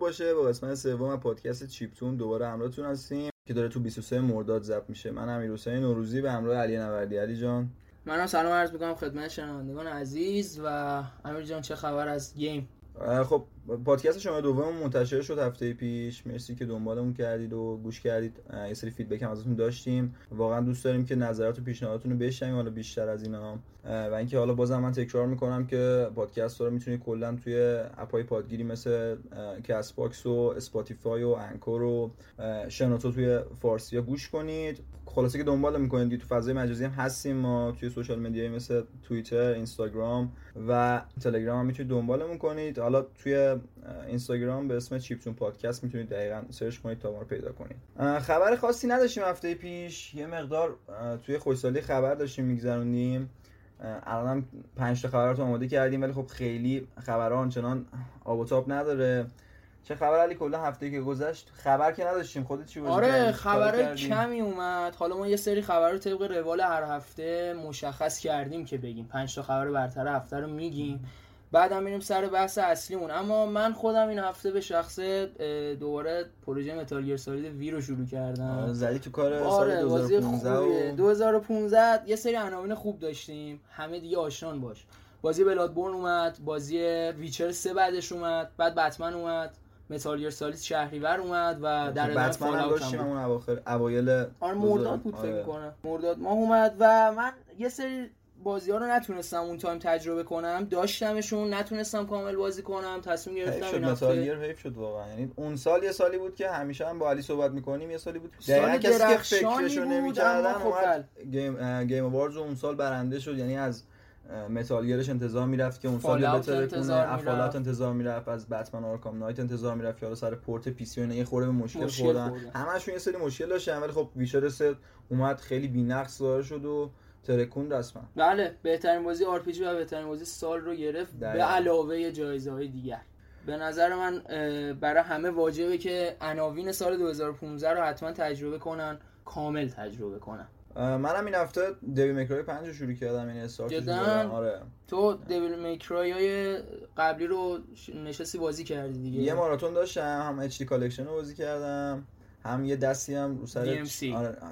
باشه. با قسمت سوم پادکست چیپتون دوباره همراهتون هستیم که داره تو 23 مرداد ضبط میشه. من امیر حسین نوروزی به همراه علی نوردی. علی جان. منم سلام عرض می‌کنم خدمت شنوندگان عزیز و امیر جان چه خبر از game؟ خب پادکست شما دوم منتشر شد هفته پیش. مرسی که دنبالمون کردید و گوش کردید. یه سری feedback هم ازتون داشتیم. واقعا دوست داریم که نظرات و پیشنهاداتتون رو بشنویم حالا بیشتر از اینا و اینکه حالا بازم من تکرار می‌کنم که پادکست رو می‌تونید کلا توی app ای پادگیری مثل Castbox و Spotify و Anchor و شنوتو توی فارسی ها گوش کنید. خلاصه که دنبال می‌کنید تو فضای مجازی هم هستیم ما. توی social media ی مثل توییتر اینستاگرام و تلگرام هم می‌تونید دنبالمون کنید. حالا توی اینستاگرام به اسم چیپتون پادکست می‌تونید دقیقا search کنید تا ما رو پیدا کنید. خبر خاصی نداشتیم هفته پیش. یه مقدار توی خشکسالی خبر داشتیم میگذروندیم الان 5 تا خبرات آماده کردیم ولی خب خیلی خبرها آنچنان آب و تاب نداره. چه خبر علی؟ کلا هفته که گذشت خبر که نداشتیم. خودت چی آره خبر کمی اومد. حالا ما یه سری خبر رو طبق روال هر هفته مشخص کردیم که بگیم. 5 تا خبر برتر هفته رو میگیم. بعدم میریم سر بحث اصلیمون. اما من خودم این هفته به شخص دوباره پروژه متال گیر سالید وی رو شروع کردم. زدی تو کار آره سال 2015 و... 2015 یه سری عناوین خوب داشتیم. همه دیگه آشنان باش. بازی Bloodborne اومد بازی Witcher سه بعدش اومد بعد بتمن اومد Metal Gear Solid شهریور اومد و در ادامه بتمن هم اون اواخر اوایل آره مرداد بود فکر کنم. مرداد ماه اومد و من یه سری بازی ها رو نتونستم اون time تجربه کنم. داشتمشون نتونستم کامل بازی کنم تصمیم گرفتم شد این هفته حیف شد واقعا. یعنی اون سال یه سالی بود که همیشه هم با علی صحبت می‌کنیم یه سالی بود دقیقاً کسی که فکرشو بود، نمی‌کردن خب اومد game Game Awards اون سال برنده شد. یعنی از Metal Gear ش انتظار می‌رفت که اون سال انتظار کنه. Fallout انتظار می‌رفت از Batman Arkham Knight انتظار می‌رفت که حالا سر port PC و اینا یه خورده به مشکل, مشکل خوردن. همشون یه سری مشکل داشتن ولی خب Witcher سه اومد خیلی بی‌نقص ظاهر شد و ترکون رسما. بله بهترین بازی RP و بهترین بازی سال رو گرفت به دقیقاً. علاوه جایزه های دیگر. به نظر من برای همه واجبه که عناوین سال 2015 رو حتما تجربه کنن کامل تجربه کنن. منم این هفته Devil May Cry 5 رو شروع کردم یعنی استارت؟ آره. تو Devil May Cry های قبلی رو نشستی بازی کردی دیگه. یه ماراتون داشتم هم HD Collection رو بازی کردم. هم یه دستی هم رو سر DMC.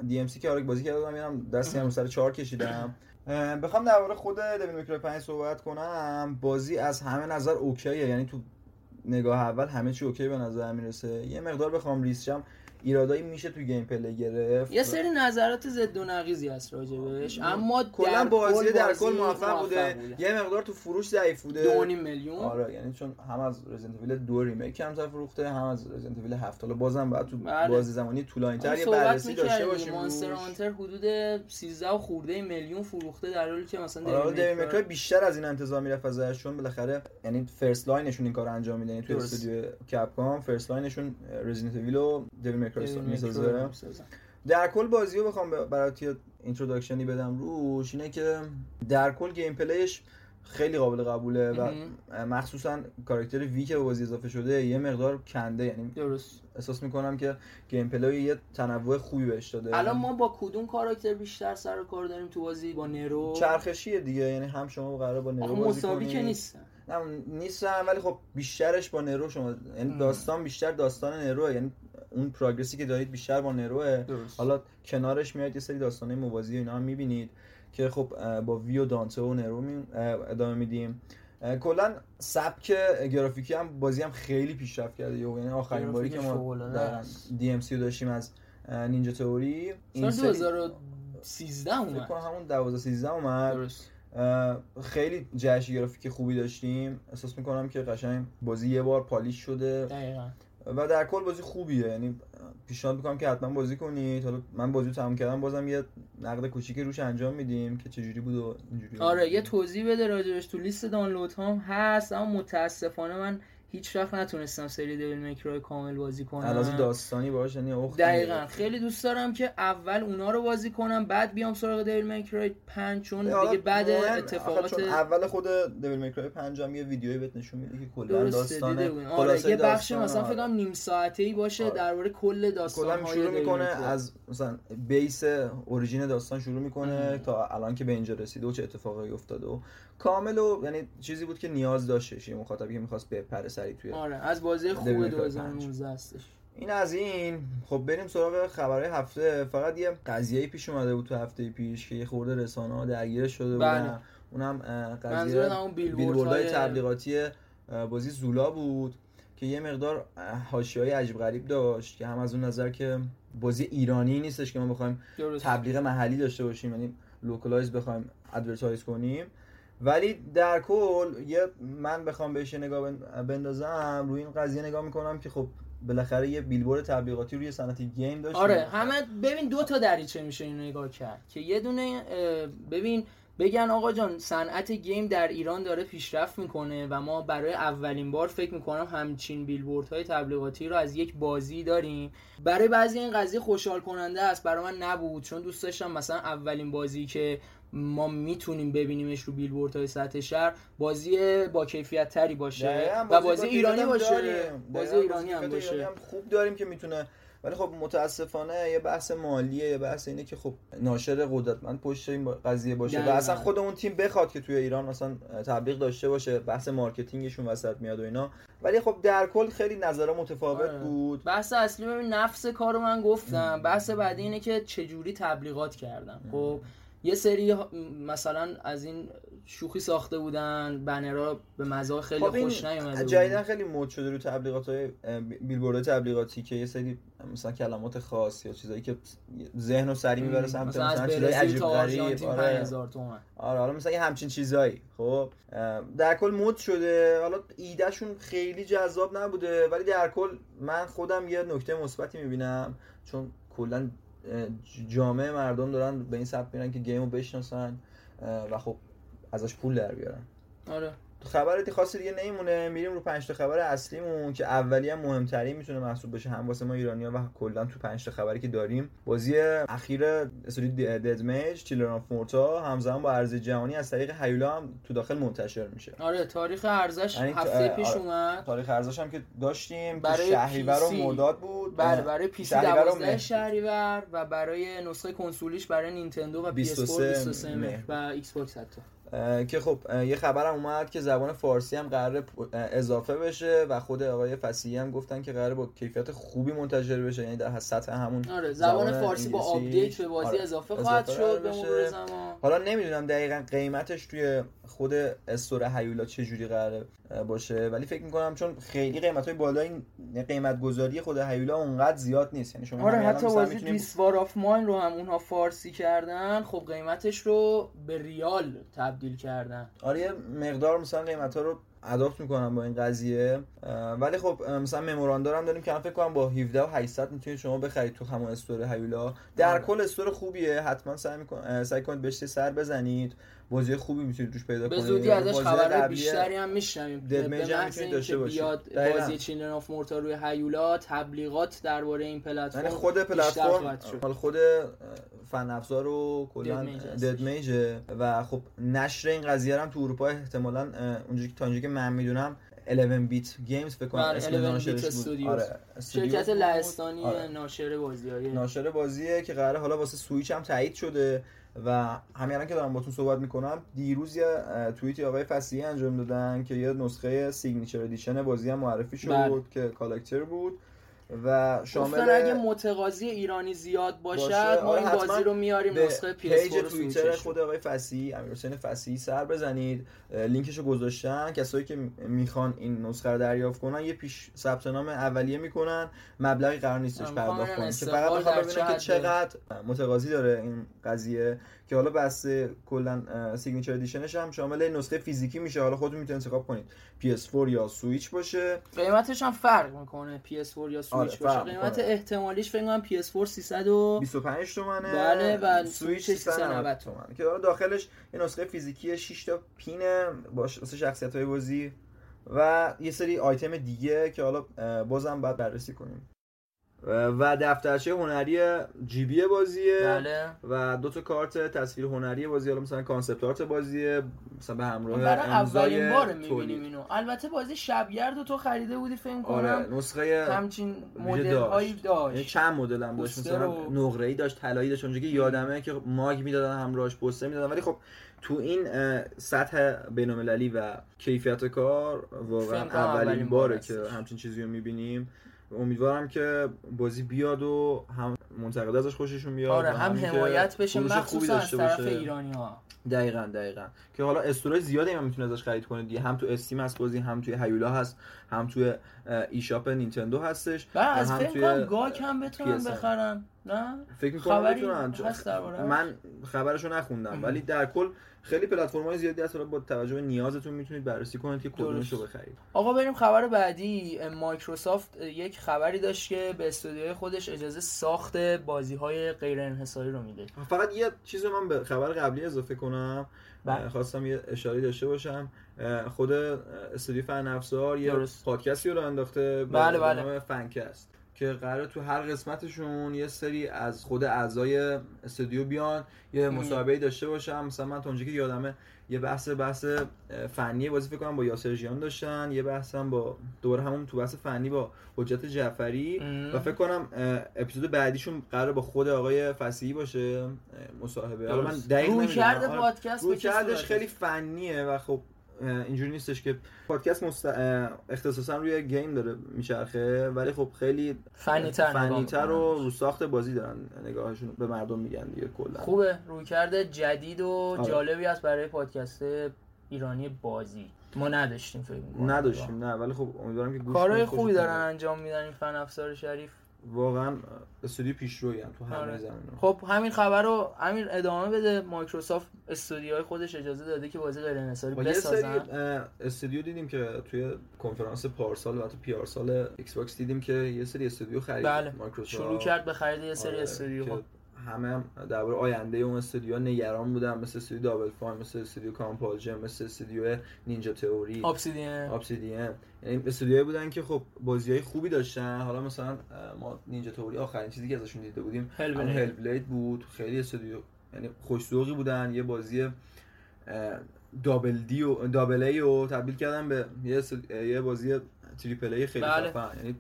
DMC که آره بازی کردم یه دستی هم رو سر چهار کشیدم. بخوام درباره خود Devil May Cry 5 صحبت کنم. بازی از همه نظر okay ه یعنی تو نگاه اول همه چی okay به نظر می‌رسه. یه مقدار بخوام ریز شم ایرادایی میشه تو gameplay گرفت یه سری نظرات ضد و نقیضی هست راجبش اما کلا بازی در کل موفق بوده بوده. یه مقدار تو فروش ضعیف بوده دو و نیم میلیون آره یعنی چون هم از Resident Evil دو Remake کمتر فروخته هم از Resident Evil 7 حالا بازم باید تو بله. بازی زمانی طولانی تر آره، یه بررسی داشته. باشیم Monster. Hunter حدود 13 و خورده میلیون فروخته در حالی که مثلا آره بیشتر از این انتظار می‌رفت ازش چون بالاخره یعنی first line شون این کارو انجام میدن یعنی تو. استودیو Capcom first line شون Resident Evil و David Devil می‌سازه. در کل بازی رو بخوام برات یه introduction ی بدم روش اینه که در کل gameplay ش خیلی قابل قبوله و مخصوصا کاراکتر V که به بازی اضافه شده یه مقدار کنده یعنی درست. احساس می‌کنم که gameplay یه تنوع خوبی بهش داده. الان ما با کدوم کاراکتر بیشتر سر و کار داریم تو بازی؟ با Nero؟ چرخشیه دیگه یعنی هم شما قرار با Nero بازی مساوی. که نیستن نه نیستن ولی خب بیشترش با نرو شما یعنی داستان بیشتر داستان نروه یعنی اون پروگرسی که دارید بیشتر با نروه درست. حالا کنارش میاد یه سری داستانه موازی و اینا هم می‌بینید که خب با وی و دانته و نرو می- ادامه میدیم. کلا سبک گرافیکی هم بازی هم خیلی پیشرفت کرده. یعنی آخرین باری که ما در. دی ام سی داشتیم از نینجا تئوری. سال سری- 2013 فکر اومد. کنم همون 12 13 اومد. درست. خیلی جهش گرافیک خوبی داشتیم. احساس می‌کنم که قشنگ بازی یه بار پالیش شده. دقیقا. و در کل بازی خوبیه. یعنی پیشنهاد می‌کنم که حتما بازی کنید. حالا من بازی رو تمام کردم بازم یه نقد کوچیکی روش انجام میدیم که چجوری بود و اینجوری آره یه توضیح بده راجبش. تو لیست دانلود هم هست اما متاسفانه من هیچ وقت نتونستم سری دیویل میکرای کامل بازی کنم. علاوه داستانی باشه یعنی دقیقا. خیلی دوست دارم که اول اونا رو بازی کنم بعد بیام سراغ دیویل میکرای 5 چون دیگه بعد اتفاقات اول خود دیویل میکرای 5 هم یه ویدیویی بهت نشون میده که کلا داستان آره یه بخش مثلا فکر کنم نیم ساعته ای باشه آره. درباره کل داستان های شروع می‌کنه از مثلا بیس اوریجین داستان شروع می‌کنه تا الان که به اینجا رسیده و چه اتفاقایی افتاده و کامل و یعنی چیزی بود که نیاز داشتش یه مخاطبی که می‌خواست بپره. سری توی آره از بازی خوب 2019 هستش. این از این. خب بریم سراغ خبرهای هفته. فقط یه قضیه پیش اومده بود تو هفته پیش که یه خورده رسانه ها درگیر شده بله. بودن اونم قضیه بیلبوردهای تبلیغاتی بازی Zula بود که یه مقدار حاشیه های عجیب غریب داشت که هم از اون نظر که بازی ایرانی نیستش که ما بخوایم تبلیغ محلی داشته باشیم یعنی localize بخوایم advertise کنیم. ولی در کل یه من بخوام بهش نگاه بندازم روی این قضیه نگاه می‌کنم که خب بالاخره یه بیلبورد تبلیغاتی روی صنعت گیم داشت. آره همه ببین دو تا دریچه میشه اینو نگاه کرد که یه دونه ببین بگن آقا جان صنعت گیم در ایران داره پیشرفت می‌کنه و ما برای اولین بار فکر می‌کنم همچین بیلبورد های تبلیغاتی رو از یک بازی داریم. برای بعضی این قضیه خوشحال کننده است برای من نبود چون دوست داشتم مثلا اولین بازی که ما می‌تونیم ببینیمش رو بیلبورد های سطح شهر. بازی با کیفیت تری باشه و بازی ایرانی باشه. بازی ایرانی هم باشه. خوب داریم که می‌تونه ولی خب متاسفانه یه بحث مالیه یه بحث اینه که خب ناشر قدرتمند پشت این قضیه باشه. و اصلا خود اون تیم بخواد که توی ایران مثلا تبلیغ داشته باشه بحث marketing شون وسط میاد و اینا. ولی خب در کل خیلی نظر متفاوت آره. بود. بحث اصلی ببین نفس کارو من گفتم. بحث بعدی اینه که چجوری تبلیغات کردم. خب یه سری مثلا از این شوخی ساخته بودن بنرها به مزاح خیلی خب خوش نیومده جدیدا خیلی مد شده رو تبلیغات های بیلبورد تبلیغاتی که یه سری مثلا کلمات خاص یا چیزایی که ذهن و سری می‌بره سمت مثلا, مثلا چیزای عجیب غریب آره. آره حالا مثلا همچین چیزایی خب. در کل مد شده. حالا ایدهشون خیلی جذاب نبوده ولی در کل من خودم یه نکته مثبتی می‌بینم چون کلا جامعه مردم دارن به این سمت میرن که game و بشناسن و خب ازش پول در بیارن. آره. خبرای خاصی دیگه نمیمونه. میریم رو پنج تا خبر اصلیمون که اولی هم مهمترین می‌تونه محسوب بشه. هم واسه ما ایرانیا و کلا تو پنج تا خبری که داریم. بازی اخیر استودیو Dead Mage Children of Morta همزمان با عرضه جهانی از طریق هیولا هم تو داخل منتشر میشه. آره تاریخ عرضش یعنی هفته پیش آره. اومد. تاریخ عرضش هم که داشتیم. برای شهریور و مرداد بود. بله برای PC 12 شهریور و برای نسخه کنسولیش برای نینتندو و PS4 23 و Xbox حتی. که خب یه خبرم اومد که زبان فارسی هم قرار اضافه بشه و خود آقای فصیحی هم گفتن که قراره با کیفیت خوبی منتشر بشه یعنی در سطح همون آره زبان, زبان فارسی با update به بازی آره اضافه خواهد شد به زمان. حالا نمی‌دونم دقیقا قیمتش توی خود store هیولا چه جوری قراره باشه ولی فکر می‌کنم چون خیلی قیمت های بالای قیمت گذاری خود هیولا اونقدر زیاد نیست. یعنی شما آره حتی بازی می‌تونیم... This War of Mine رو هم اونها فارسی کردن خب قیمتش رو به ریال تبدیل کردن. آره یه مقدار مثلا قیمت ها رو adapt می‌کنم با این قضیه. ولی خب مثلا Memoranda هم داریم که من فکر کنم با 17 و 800 می‌تونید شما بخرید تو همون store هیولا. در آره. کل store خوبیه حتما سعی سعی کنید بهش سر بزنید. بازی خوبی می‌تونید روش پیدا کنید به زودی ازش خبر بیشتری هم میشنویم. به محض داشته بیاد بازی Children of Morta روی هیولا تبلیغات درباره این پلتفرم یعنی خود پلتفرم حال خود فن افزار و کلا Dead Mage ه و خب نشر این قضیه هم تو اروپا احتمالاً اونجوری که که من می‌دونم 11 bit games فکر کنم اسم ناشرش بود. آره شرکت لهستانی آره. ناشر بازیه ناشر بازیه که قراره حالا واسه سویچ هم تایید شده. و همین که دارم باتون صحبت می‌کنم دیروز یه توییتی آقای فصیحی انجام دادن که یه نسخه signature edition بازی هم معرفی شد بله. که collector بود و شامل اگه متقاضی ایرانی زیاد باشد باشه. ما این آره، بازی رو میاریم نسخه PS4 توییتر خود آقای فصیحی امیرحسین فصیحی سر بزنید. لینکشو گذاشتن. کسایی که می‌خوان این نسخه رو دریافت کنن یه پیش ثبت نام اولیه می‌کنن. مبلغی قرار نیستش پرداخت کنن. که فقط بخوام ببینن که چقدر متقاضی داره این قضیه. که حالا بس کلا signature edition ش هم شامل نسخه فیزیکی میشه. حالا خودتون می‌تونید انتخاب کنید. PS4 یا سویچ باشه. قیمتش هم فرق می‌کنه. PS4 یا سویچ آره باشه. قیمت احتمالیش فکر کنم PS4 325 تومنه. بله و سویچ 390 تومنه. که داخلش یه نسخه فیزیکی 6 تا pin باشه واسه شخصیت های بازی. و یه سری آیتم دیگه که حالا بازم باید بررسی کنیم. و دفترچه هنری جیبی بازیه بله. و دو تا کارت تصویر هنری بازی حالا مثلا concept art بازیه مثلا به همراه برای اولین بار می‌بینیم اینو البته بازی شبگرد تو خریده بودی فکر کنم. آره نسخه همچین مدل هایی داشت. یعنی چند مدل هم داشت. مثلا نقره ای داشت طلایی داشت. اونجوری که یادمه که ماگ می‌دادن همراهش پوستر می‌دادن. ولی خب تو این سطح بین‌المللی و کیفیت کار واقعا اولین باره که همچین چیزی رو می‌بینیم. امیدوارم که بازی بیاد و هم منتقد ازش خوششون بیاد آره هم حمایت بشه مخصوصا از طرف ایرانی ها دقیقا دقیقا. که حالا استورای زیادی هم می‌تونه ازش خرید کنه دیگه. هم تو استیم هست بازی هم توی هیولا هست هم توی ایشاپ نینتندو هستش و از هم توی گاک هم بتونن بخرن نه؟ فکر می‌کنم بتونن. من خبرشو نخوندم ولی در کل خیلی های زیادی هست با توجه به نیازتون می‌تونید بررسی کنید که کدومش رو بخرید. آقا بریم خبر بعدی. مایکروسافت یک خبری داشت که به استودیوهای خودش اجازه ساخت بازی های غیر انحصاری رو میده. فقط یه چیز رو من به خبر قبلی اضافه کنم. بله. خواستم یه اشاره داشته باشم. خود استودیو فن افزار یه پادکستی رو انداخته. بله بله. فنکست. که قرار تو هر قسمتشون یه سری از خود اعضای استودیو بیان یه مصاحبه داشته باشم مثلا من تا که یادمه یه بحث بحث فنی بازی فکر کنم با یاسر جیان داشتن یه بحث هم با دور همون تو بحث فنی با حجت جعفری. و فکر کنم اپیزود بعدیشون قرار با خود آقای فسیحی باشه مصاحبه. حالا من دقیق کرده آره، پادکست خیلی فنیه و خب اینجوری نیستش که پادکست مست... اختصاصا روی گیم داره میچرخه ولی خب خیلی فنیتر فنیتر و رو ساخت بازی دارن. نگاهشون به مردم میگن دیگه کلا. خوبه. روی کرده جدید و آره. جالبی است برای پادکست ایرانی بازی. ما نداشتیم فکر نداشتیم نه. ولی خب امیدوارم که کارهای خوبی دارن انجام میدن این فن افزار شریف. واقعا استودیو پیشروی هم تو همه آره. زمین خب همین خبر رو همین ادامه بده مایکروسافت استودیوهای خودش اجازه داده که بازی غیر انحصاری بسازن استودیو دیدیم که توی کنفرانس پارسال و تو پی آر سال ایکس باکس دیدیم که یه سری استودیو خرید بله. مایکروسافت شروع کرد به خرید یه سری آره. استودیو همه هم درباره آینده اون استودیو نگران بودن. مثل استودیو دابل فاین مثل استودیو کامپالژن مثل استودیو نینجا تئوری. ابسیدین ابسیدین یعنی استودیوهایی بودن که خب بازیای خوبی داشتن. حالا مثلا ما نینجا تئوری آخرین چیزی که ازشون دیده بودیم هل بلید بود. خیلی استودیو یعنی خوش‌ذوقی بودن. یه بازی دابل دی و دابل ای رو تبدیل کردن به یه, یه بازی triple A خیلی بله. یعنی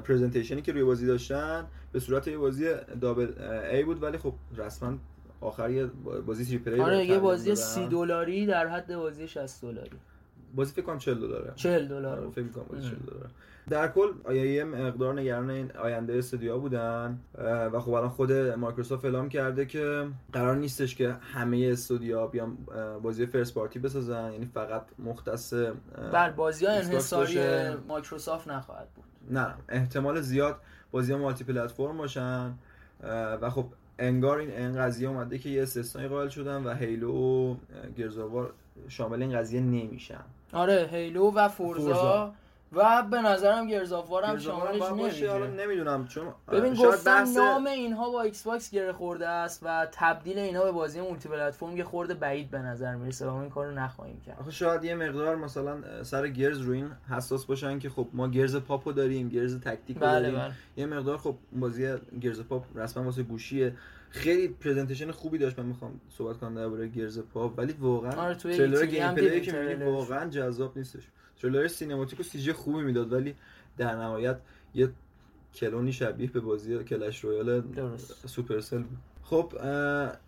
presentation ی که روی بازی داشتن به صورت یه بازی double A بود ولی خب رسما آخر یه بازی triple A آره یه بازی 30 دلاری در حد بازی 60 دلاری. بازی فکر کنم 40 دلاره. 40 دلار آره، فکر کنم بازی 40 دلاره. در کل یه مقدار نگران این آینده استودیو بودن و خب الان خود مایکروسافت اعلام کرده که قرار نیستش که همه استودیوها بیان بازی first party بسازن یعنی فقط مختص بر بازی های انحصاری مایکروسافت نخواهد بود. نه احتمال زیاد بازی ها multi platform باشن و خب انگار این این قضیه اومده که یه استثنایی قائل شدن و Halo و Gears of War شامل این قضیه نمیشن آره Halo و Forza, Forza. و به نظرم Gears of War هم شاملش نمیشه نمی‌دونم چون ببین گفتم نام اینها با Xbox گره خورده است و تبدیل اینها به بازی multi platform یه خورده بعید به نظر می‌رسه و ما این کارو نخواهیم کرد. آخه شاید یه مقدار مثلا سر Gears رو این حساس باشن که خب ما Gears Pop و داریم Gears Tactics بله داریم. بله. یه مقدار خب بازی Gears Pop رسما واسه گوشیه. خیلی presentation خوبی داشت من می‌خوام صحبت کنم درباره Gears Pop ولی واقعا آره تریلر gameplay که واقعا جذاب نیستش. تریلر cinematic و CGI خوبی می‌داد ولی در نهایت یه کلونی شبیه به بازی Clash Royale Supercell بود. خب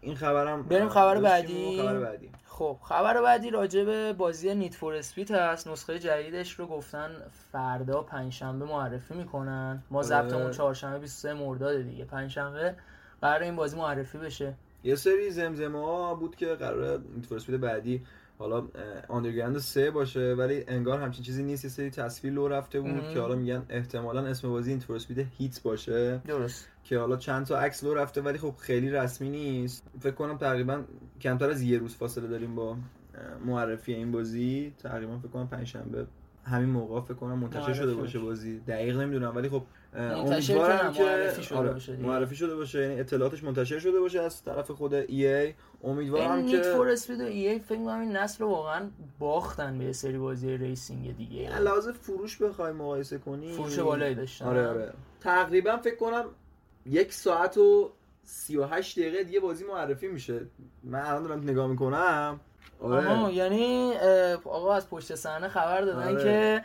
این خبرم بریم خبر بعدی. خبر بعدی. خب خبر بعدی راجع به بازی Need for Speed هست. نسخه جدیدش رو گفتن فردا پنجشنبه معرفی می‌کنن. ما آره. ضبطمون چهارشنبه 23 مرداد دیگه. پنجشنبه قرار این بازی معرفی بشه. یه سری زمزمه ها بود که قرار Need for Speed بعدی حالا Underground سه باشه ولی انگار همچین چیزی نیست. یه سری تصویر لو رفته بود که حالا میگن احتمالا اسم بازی این Speed Heat باشه. درست. که حالا چند تا عکس لو رفته ولی خب خیلی رسمی نیست. فکر کنم تقریبا کمتر از یه روز فاصله داریم با معرفی این بازی. تقریبا فکر کنم پنج شنبه همین موقع فکر کنم منتشر شده باشه بازی. دقیق نمی‌دونم ولی خب امیدوارم که معرفی شده آره، باشه معرفی شده باشه. یعنی اطلاعاتش منتشر شده باشه از طرف خود EA امیدوارم که Need for Speed و EA فکر کنم این نسل واقعا باختن به سری بازی racing دیگه. علاوه فروش بخوای مقایسه کنی فروش بالایی داشتن. آره آره. تقریبا فکر کنم یک ساعت و 38 دقیقه دیگه بازی معرفی میشه. من الان دارم نگاه می‌کنم. آره. یعنی آقا از پشت صحنه خبر دادن آره. که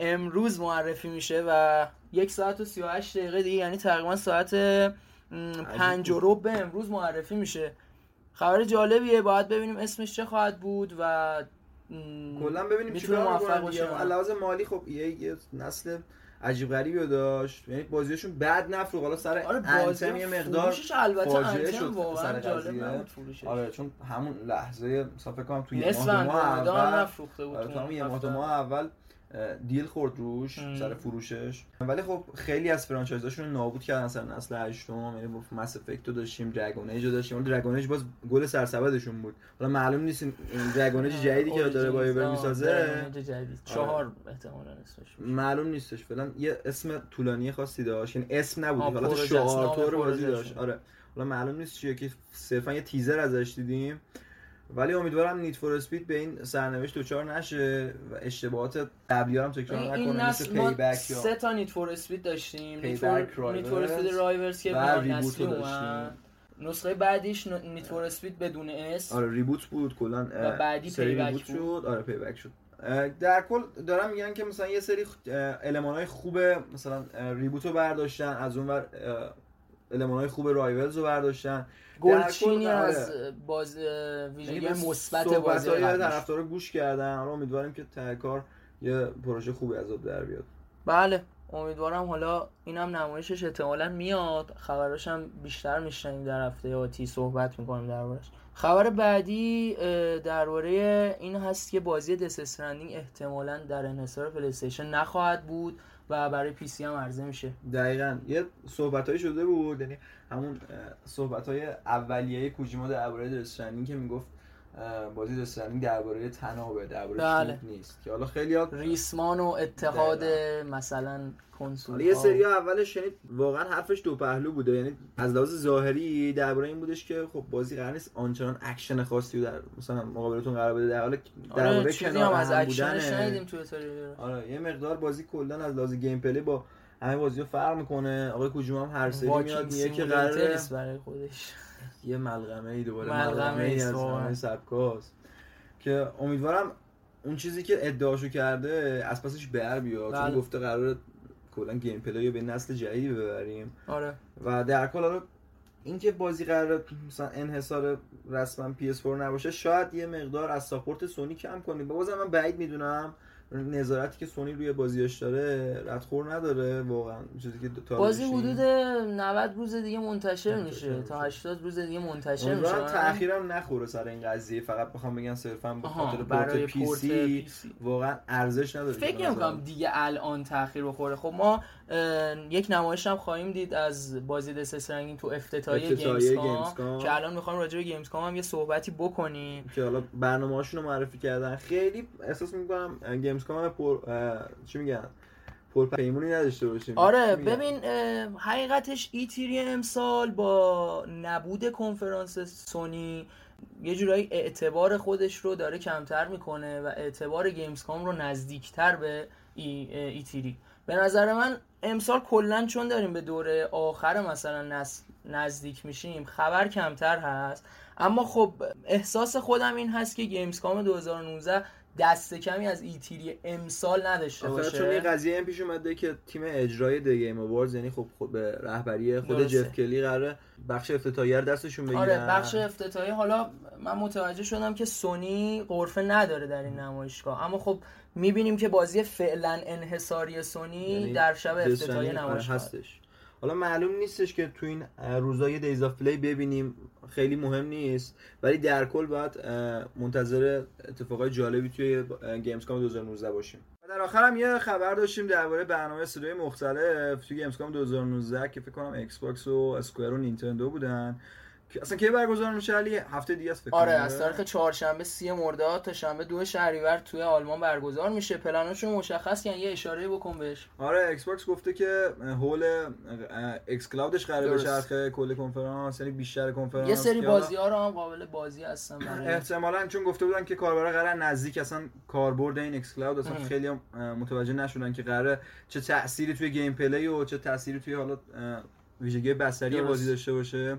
امروز معرفی میشه و یک ساعت و 38 دقیقه دیگه یعنی تقریبا ساعت پنج و به امروز معرفی میشه. خبر جالبیه باید ببینیم اسمش چه خواهد بود و کلا ببینیم چی موفق باشه علاوه مالی خب یه نسل عجیب غریبی داشت. یعنی بازیشون بد نفروخت. حالا سر آره انتم یه مقدار البته فاجعه شد سر جالب آره چون همون لحظه مثلا فکر کنم توی ماه اول نفروخته بود آره یه ماه اول دیل خورد روش سر فروشش. ولی خب خیلی از فرانچایزاشون نابود کردن سر نسل هشتم یعنی با مس افکتو داشتیم دراگون ایج داشتیم. اون دراگون ایج باز گل سرسبدشون بود. حالا معلوم نیست دراگون ایج جدیدی که داره با می‌سازه. چهار احتمالاً اسمش معلوم نیستش. فعلا یه اسم طولانی خاصی داشت. یعنی اسم نبود. حالت شعار طور بازی داشت. آره. حالا معلوم نیست چیه که صرفا یه تیزر ازش دیدیم. ولی امیدوارم Need for Speed به این سرنوشت دچار نشه و اشتباهات قبلی هم تکرار نکنه مثل Payback یا سه تا Need for Speed داشتیم. Need for Speed Rivals که reboot داشتیم. نسخه بعدیش Need for Speed بدون اسم آره reboot بود. کلا بعدی Payback شد. آره Payback شد در کل دارم میگن که مثلا یه سری المان های خوب مثلا reboot رو برداشتن. از اون ور المان های خوب Rivals رو برداشتن. گلچینی از باز ویژگی یعنی مثبت بازی طرفدارا گوش کردن. حالا امیدواریم که ته کار یه پروژه خوبی از در بیاد. بله امیدوارم حالا اینم نمایشش احتمالا میاد. خبراش هم بیشتر میشنیم در هفته آتی صحبت می‌کنیم دربارش خبر بعدی درباره این هست که بازی Death Stranding احتمالا در انحصار Play نخواهد بود و برای PC هم عرضه میشه. دقیقا. یه صحبت شده بود یعنی همون صحبت های اولیه کوجیما درباره Death Stranding که می‌گفت بازی Death Stranding درباره طنابه درباره بله. نیست. که حالا خیلی ریسمان و اتحاد مثلا کنسول یه سری اولش یعنی واقعا حرفش دو پهلو بوده. یعنی از لحاظ ظاهری درباره این بودش که خب بازی قرار نیست آنچنان اکشن خاصی در مثلا مقابلتون قرار بده. در حال درباره آره کنار هم از اکشنش ندیدیم توی آره یه مقدار بازی کلا از لحاظ gameplay با همه بازی رو فرق می‌کنه. آقای کوجیما هم هر سری میاد میگه که قراره برای خودش. یه ملغمه ای دوباره ملغمه ای از همه سبکاست. که امیدوارم اون چیزی که ادعاشو کرده از پسش بر بیاد. چون بله. گفته قرار کلا gameplay به نسل جدیدی ببریم. آره. و در کل حالا اینکه بازی قرار مثلا انحصار رسما PS4 نباشه شاید یه مقدار از support سونی کم کنیم. بازم من بعید می‌دونم. نظارتی که سونی روی بازیاش داره ردخور نداره واقعا. چیزی که بازی حدود 90 روز دیگه منتشر میشه. تا 80 روز دیگه منتشر میشه. تاخیرم نخوره سر این قضیه. فقط بخوام بگم صرفا به خاطر port PC واقعا ارزش نداره فکر نمی‌کنم دیگه الان تاخیر بخوره. خب ما یک نمایش هم خواهیم دید از بازی Death Stranding تو افتتاحیه Games com که الان می‌خوام راجع به Gamescom هم یه صحبتی بکنیم. که حالا برنامه‌هاشون رو معرفی کردن. خیلی احساس می‌کنم Gamescom پر چی میگن؟ پر پیمونی نداشته باشیم. آره ببین حقیقتش E3 امسال با نبود کنفرانس سونی یه جورایی اعتبار خودش رو داره کمتر می‌کنه و اعتبار Gamescom رو نزدیکتر به ای, ایتیری به نظر من امسال کلا چون داریم به دوره آخر مثلا نزدیک میشیم خبر کمتر هست. اما خب احساس خودم این هست که Gamescom 2019 دست کمی از E3 امسال نداشته باشه. چون یه قضیه این پیش اومده که تیم اجرای The Game Awards یعنی خب خود به رهبری خود Geoff Keighley قراره بخش افتتاحیه رو دستشون بگیرن. آره بخش افتتاحیه. حالا من متوجه شدم که سونی غرفه نداره در این نمایشگاه. اما خب می‌بینیم که بازی فعلا انحصاری سونی یعنی در شب افتتاحیه نمایشگاه هستش. حالا معلوم نیستش که تو این روزای Days of Play ببینیم. خیلی مهم نیست. ولی در کل باید منتظر اتفاقای جالبی توی Gamescom 2019 باشیم و در آخر هم یه خبر داشتیم درباره برنامه استودیوی مختلف. توی Gamescom 2019 که فکر کنم Xbox و Square و نینتندو بودن. اصلا کی برگزار میشه علی؟ هفته دیگه است آره از تاریخ چهارشنبه سی مرداد تا شنبه دو شهریور توی آلمان برگزار میشه. پلناشون مشخص کن یه اشاره بکن بهش. آره Xbox گفته که حول xCloud ش قراره بچرخه کل کنفرانس یعنی بیشتر کنفرانس. یه سری بازی ها رو هم قابل بازی هستن احتمالاً چون گفته بودن که کاربرا قرار نزدیک اصلا کاربرد این xCloud اصلا خیلی متوجه نشدن که قراره چه تأثیری توی gameplay و چه تأثیری توی حالا ویژگی بصری بازی داشته باشه.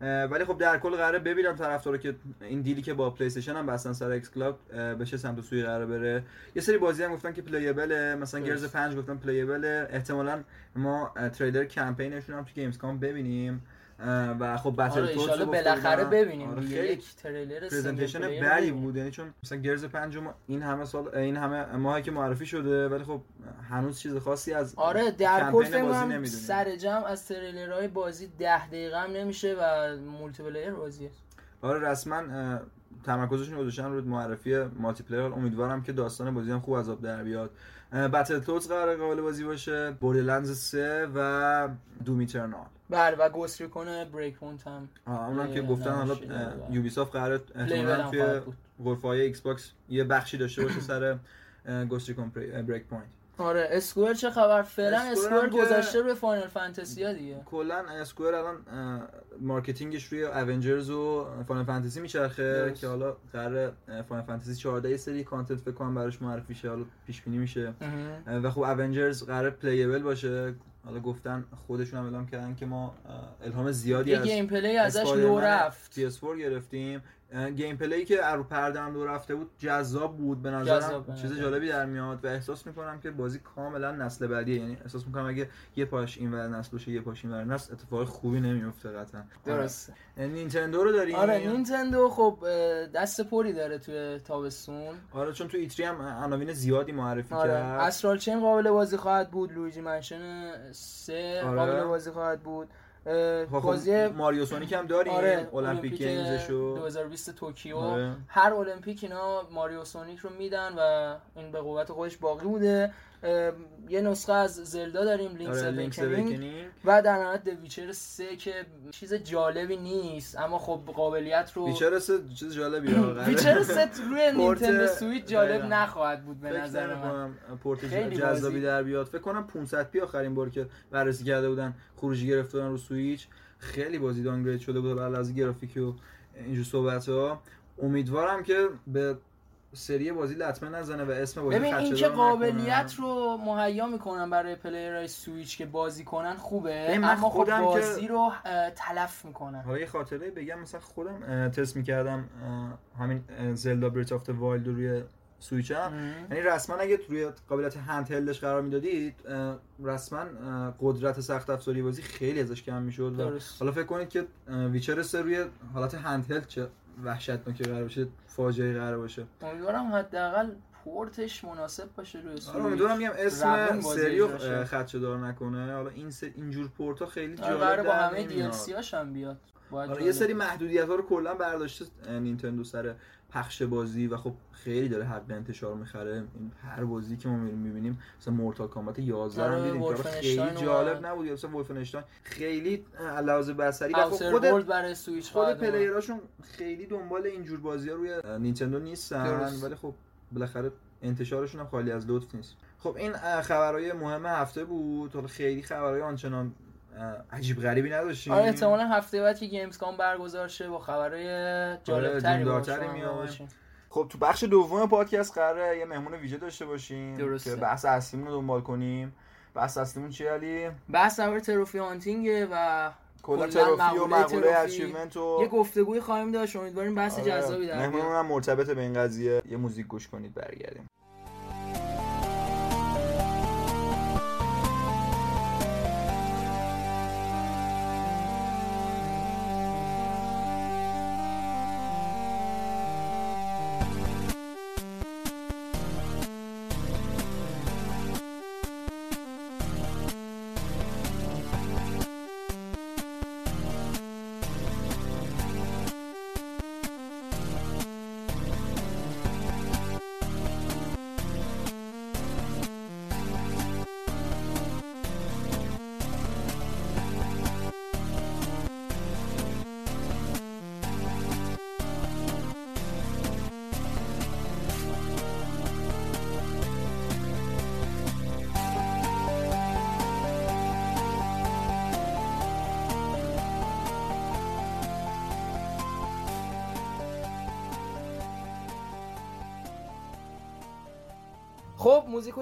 ولی خب در کل قراره ببینم طرفدارا که این دیلی که با پلی استیشن هم بستن سر ایکس کلاب بشه سمت سوی قراره بره. یه سری بازی هم گفتن که پلیبل مثلا گرز 5 گفتن پلیبل احتمالا ما تریلر کمپینشون هم تو گیمز کام ببینیم. و خب بتل آره رو بالاخره ببینیم. آره یک تریلر پرزنتیشن بری بود. یعنی چون مثلا گرز 5 این همه سال این همه ماهی که معرفی شده ولی خب هنوز چیز خاصی از آره در کل فکر سر جمع از تریلرهای بازی 10 دقیقه هم نمیشه و multiplayer بازیه. آره رسما تمرکزشون گذاشتن رو معرفی multiplayer امیدوارم که داستان بازی هم خوب از آب در بیاد. Battletoads قرار قابل بازی باشه Borderlands 3 و Doom Eternal بله و Ghost Recon Breakpoint هم اونم که گفتن حالا Ubisoft قرار احتمالاً توی غرفه های Xbox یه بخشی داشته باشه سر Ghost Recon Breakpoint آره Square چه خبر؟ فعلا Square گذاشته روی Final Fantasy ها دیگه. کلا Square الان marketing ش روی Avengers و Final Fantasy میچرخه که حالا قرار Final Fantasy 14 یه سری content فکر کنم براش معرفی شه حالا پیش بینی میشه و خب Avengers قرار playable باشه. حالا گفتن خودشون هم اعلام کردن که ما الهام زیادی از gameplay ازش لو رفت. PS4 گرفتیم. gameplay که رو پرده هم دو رفته بود جذاب بود به نظرم. چیز جالبی در میاد و احساس می‌کنم که بازی کاملا نسل بعدیه. یعنی احساس می‌کنم اگه یه پاش این ور نسل باشه یه پاش این ور نسل اتفاق خوبی نمیفته قطعا. درست آره. نینتندو رو داریم؟ آره نینتندو خب دست پری داره توی تابستون. آره چون تو E3 هم عناوین زیادی معرفی آره. کرد. Astral Chain قابل بازی خواهد بود. Luigi's Mansion 3 آره. قابل بازی خواهد بود. بازی Mario Sonic هم داریم آره، Olympic Games 2020 Tokyo. آره. هر المپیک اینا Mario Sonic رو میدن و این به قوت خودش باقی بوده. یه نسخه از Zelda داریم Link's آره و در نهایت The Witcher 3 که چیز جالبی نیست اما خب قابلیت رو ویچر 3 چیز جالبی Witcher 3 روی Nintendo Switch جالب نخواهد بود به نظر من. پورت جذابی در بیاد. فکر کنم 500 p آخرین بار که بررسی کرده بودن خروجی گرفتن رو سویچ خیلی بازی downgrade شده بود بر از گرافیک و اینجور صحبت ها امیدوارم که به سری بازی لطمه نزنه و اسم بازی ببین این که قابلیت رو مهیا می‌کنن برای player های Switch که بازی کنن خوبه. اما خب خودم خب بازی که... رو تلف می‌کنن. حالا یه خاطره بگم مثلا خودم تست می‌کردم همین Zelda Breath of the Wild روی سویچ هم یعنی رسما اگه روی قابلیت handheld ش قرار می‌دادید رسما قدرت سخت افزاری بازی خیلی ازش کم می‌شد و حالا فکر کنید که Witcher روی حالت handheld چه؟ وحشتناک قرار باشه فاجعه قرار باشه. امیدوارم حداقل پورتش مناسب باشه روی سویچ. آره امیدوارم میگم اسم سریو خدشه دار نکنه. حالا این سر اینجور پورت ها خیلی آره، جالب با همه دی هم بیاد. آره یه سری محدودیت ها رو کلا برداشته نینتندو سر پخش بازی و خب خیلی داره حق انتشار می‌خره. این هر بازی که ما می‌بینیم مثلا Mortal Kombat 11 رو دیدیم خیلی جالب نبود. مثلا Wolfenstein خیلی علاوه بصری و خب خود برای سویچ خود player اشون خیلی دنبال اینجور بازی ها روی نینتندو نیستن ولی خب بالاخره انتشارشون هم خالی از لطف نیست. خب این خبرهای مهم هفته بود. حالا خیلی خبرهای آنچنان عجیب غریبی نداشتیم. آره احتمالا هفته بعد که Gamescom برگزار شه با خبرهای جالبتری آره خب تو بخش دوم پادکست قراره یه مهمون ویژه داشته باشیم درسته. که بحث اصلیمون رو دنبال کنیم. بحث اصلیمون چیه علی؟ بحث درباره تروفی هانتینگه و کلا تروفی و مقوله اچیومنت و یه گفتگوی خواهیم داشت امیدواریم بحث آره. جذابی در مهمونمون هم مرتبط به این قضیه. یه موزیک گوش کنید برگردیم.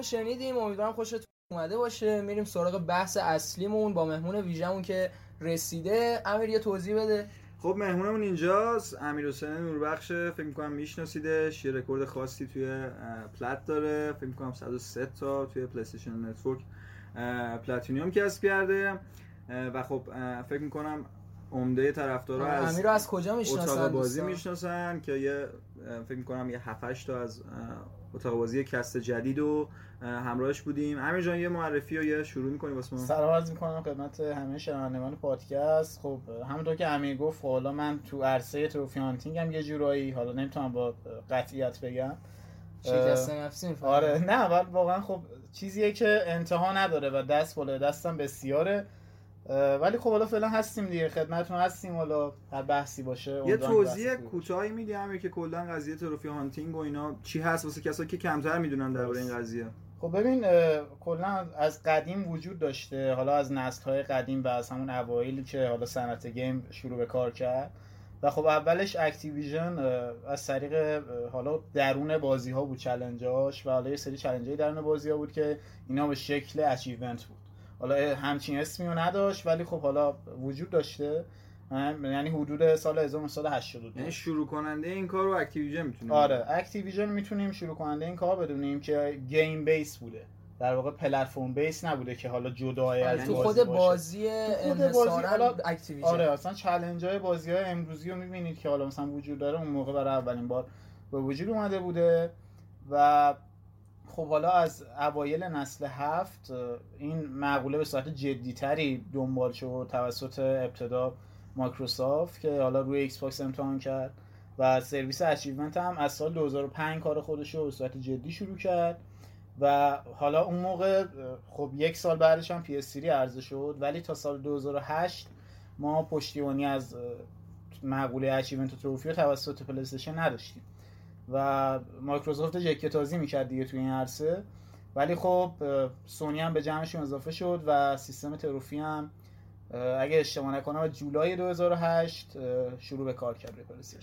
شنیدیم. امیدوارم خوشتون اومده باشه. میریم سراغ بحث اصلیمون با مهمون ویژمون که رسیده. امیر یه توضیح بده. خب مهمونمون اینجاست. امیر حسین نوربخش فکر می‌کنم میشناسیدش. یه رکورد خاصی توی plat داره. فکر می‌کنم 103 تا توی PlayStation Network platinum کسب کرده. و خب فکر می‌کنم عمده طرفدارا از امیر از کجا می‌شناسن بازی می‌شناسن که یه فکر می‌کنم یه 7 تا از اتاق بازی کست جدید و همراهش بودیم. امیر جان یه معرفی و یه شروع می‌کنیم واسه ما؟ سلام عرض می‌کنم خدمت همه شنوندگان پادکست. خب همونطور که امیر گفت خب حالا من تو عرصه trophy hunting هم یه جورایی حالا نمی‌تونم با قطعیت بگم. شکست نفسی آره. نه ولی واقعا خب چیزیه که انتها نداره و دست بالا دستم بسیاره. ولی خب حالا فعلا هستیم دیگه خدمتتون هستیم حالا هر بحثی باشه یه توضیح کوتاهی میدی همین که کلا قضیه trophy hunting و اینا چی هست؟ واسه کسایی که کمتر می‌دونن درباره این قضیه. خب ببین کلا از قدیم وجود داشته. حالا از نسل های قدیم و از همون اوایلی که حالا صنعت game شروع به کار کرد. و خب اولش Activision از طریق حالا درون بازی ها بود challenge اش و حالا یه سری challenge درون بازی ها بود که اینا به شکل achievement بود. حالا همچین اسمی رو نداشت ولی خب حالا وجود داشته. یعنی حدود سال 1982 یعنی شروع کننده این کار رو Activision می‌تونیم. آره Activision می‌تونیم شروع کننده این کار بدونیم که game base بوده. در واقع platform base نبوده که حالا جدای از یعنی خود بازی انحصارا Activision آره اصلا چالش های بازی های امروزی رو می‌بینید که حالا مثلا وجود داره اون موقع برای اولین بار به وجود اومده بوده و خب حالا از اوایل نسل هفت این مقوله به صورت جدیتری دنبال شد توسط ابتدا مایکروسافت که حالا روی Xbox امتحان کرد و سرویس achievement هم از سال 2005 کار خودش رو به صورت جدی شروع کرد و حالا اون موقع خب یک سال بعدش هم PS3 عرضه شد ولی تا سال 2008 ما پشتیبانی از مقوله achievement و trophy رو توسط PlayStation نداشتیم. و مایکروسافت جکه تازی می‌کرد دیگه توی این عرصه. ولی خب سونی هم به جمعشون اضافه شد و سیستم trophy هم اگه اشتباه نکنم جولای 2008 شروع به کار کرد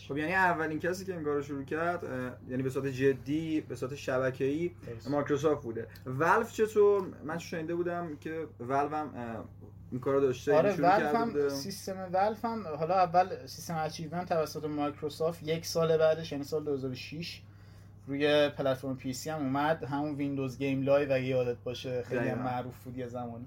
خب یعنی اولین کسی که این کارو شروع کرد یعنی به صورت جدی به صورت شبکه‌ای مایکروسافت بوده. ولو چطور؟ من شنیده بودم که ولو هم این کارو داشته آره ولو هم سیستم ولو هم حالا اول سیستم achievement توسط مایکروسافت یک سال بعدش یعنی سال 2006 روی پلتفرم PC هم اومد. همون ویندوز گیم لایو اگه یادت باشه خیلی هم معروف بود یه زمانی.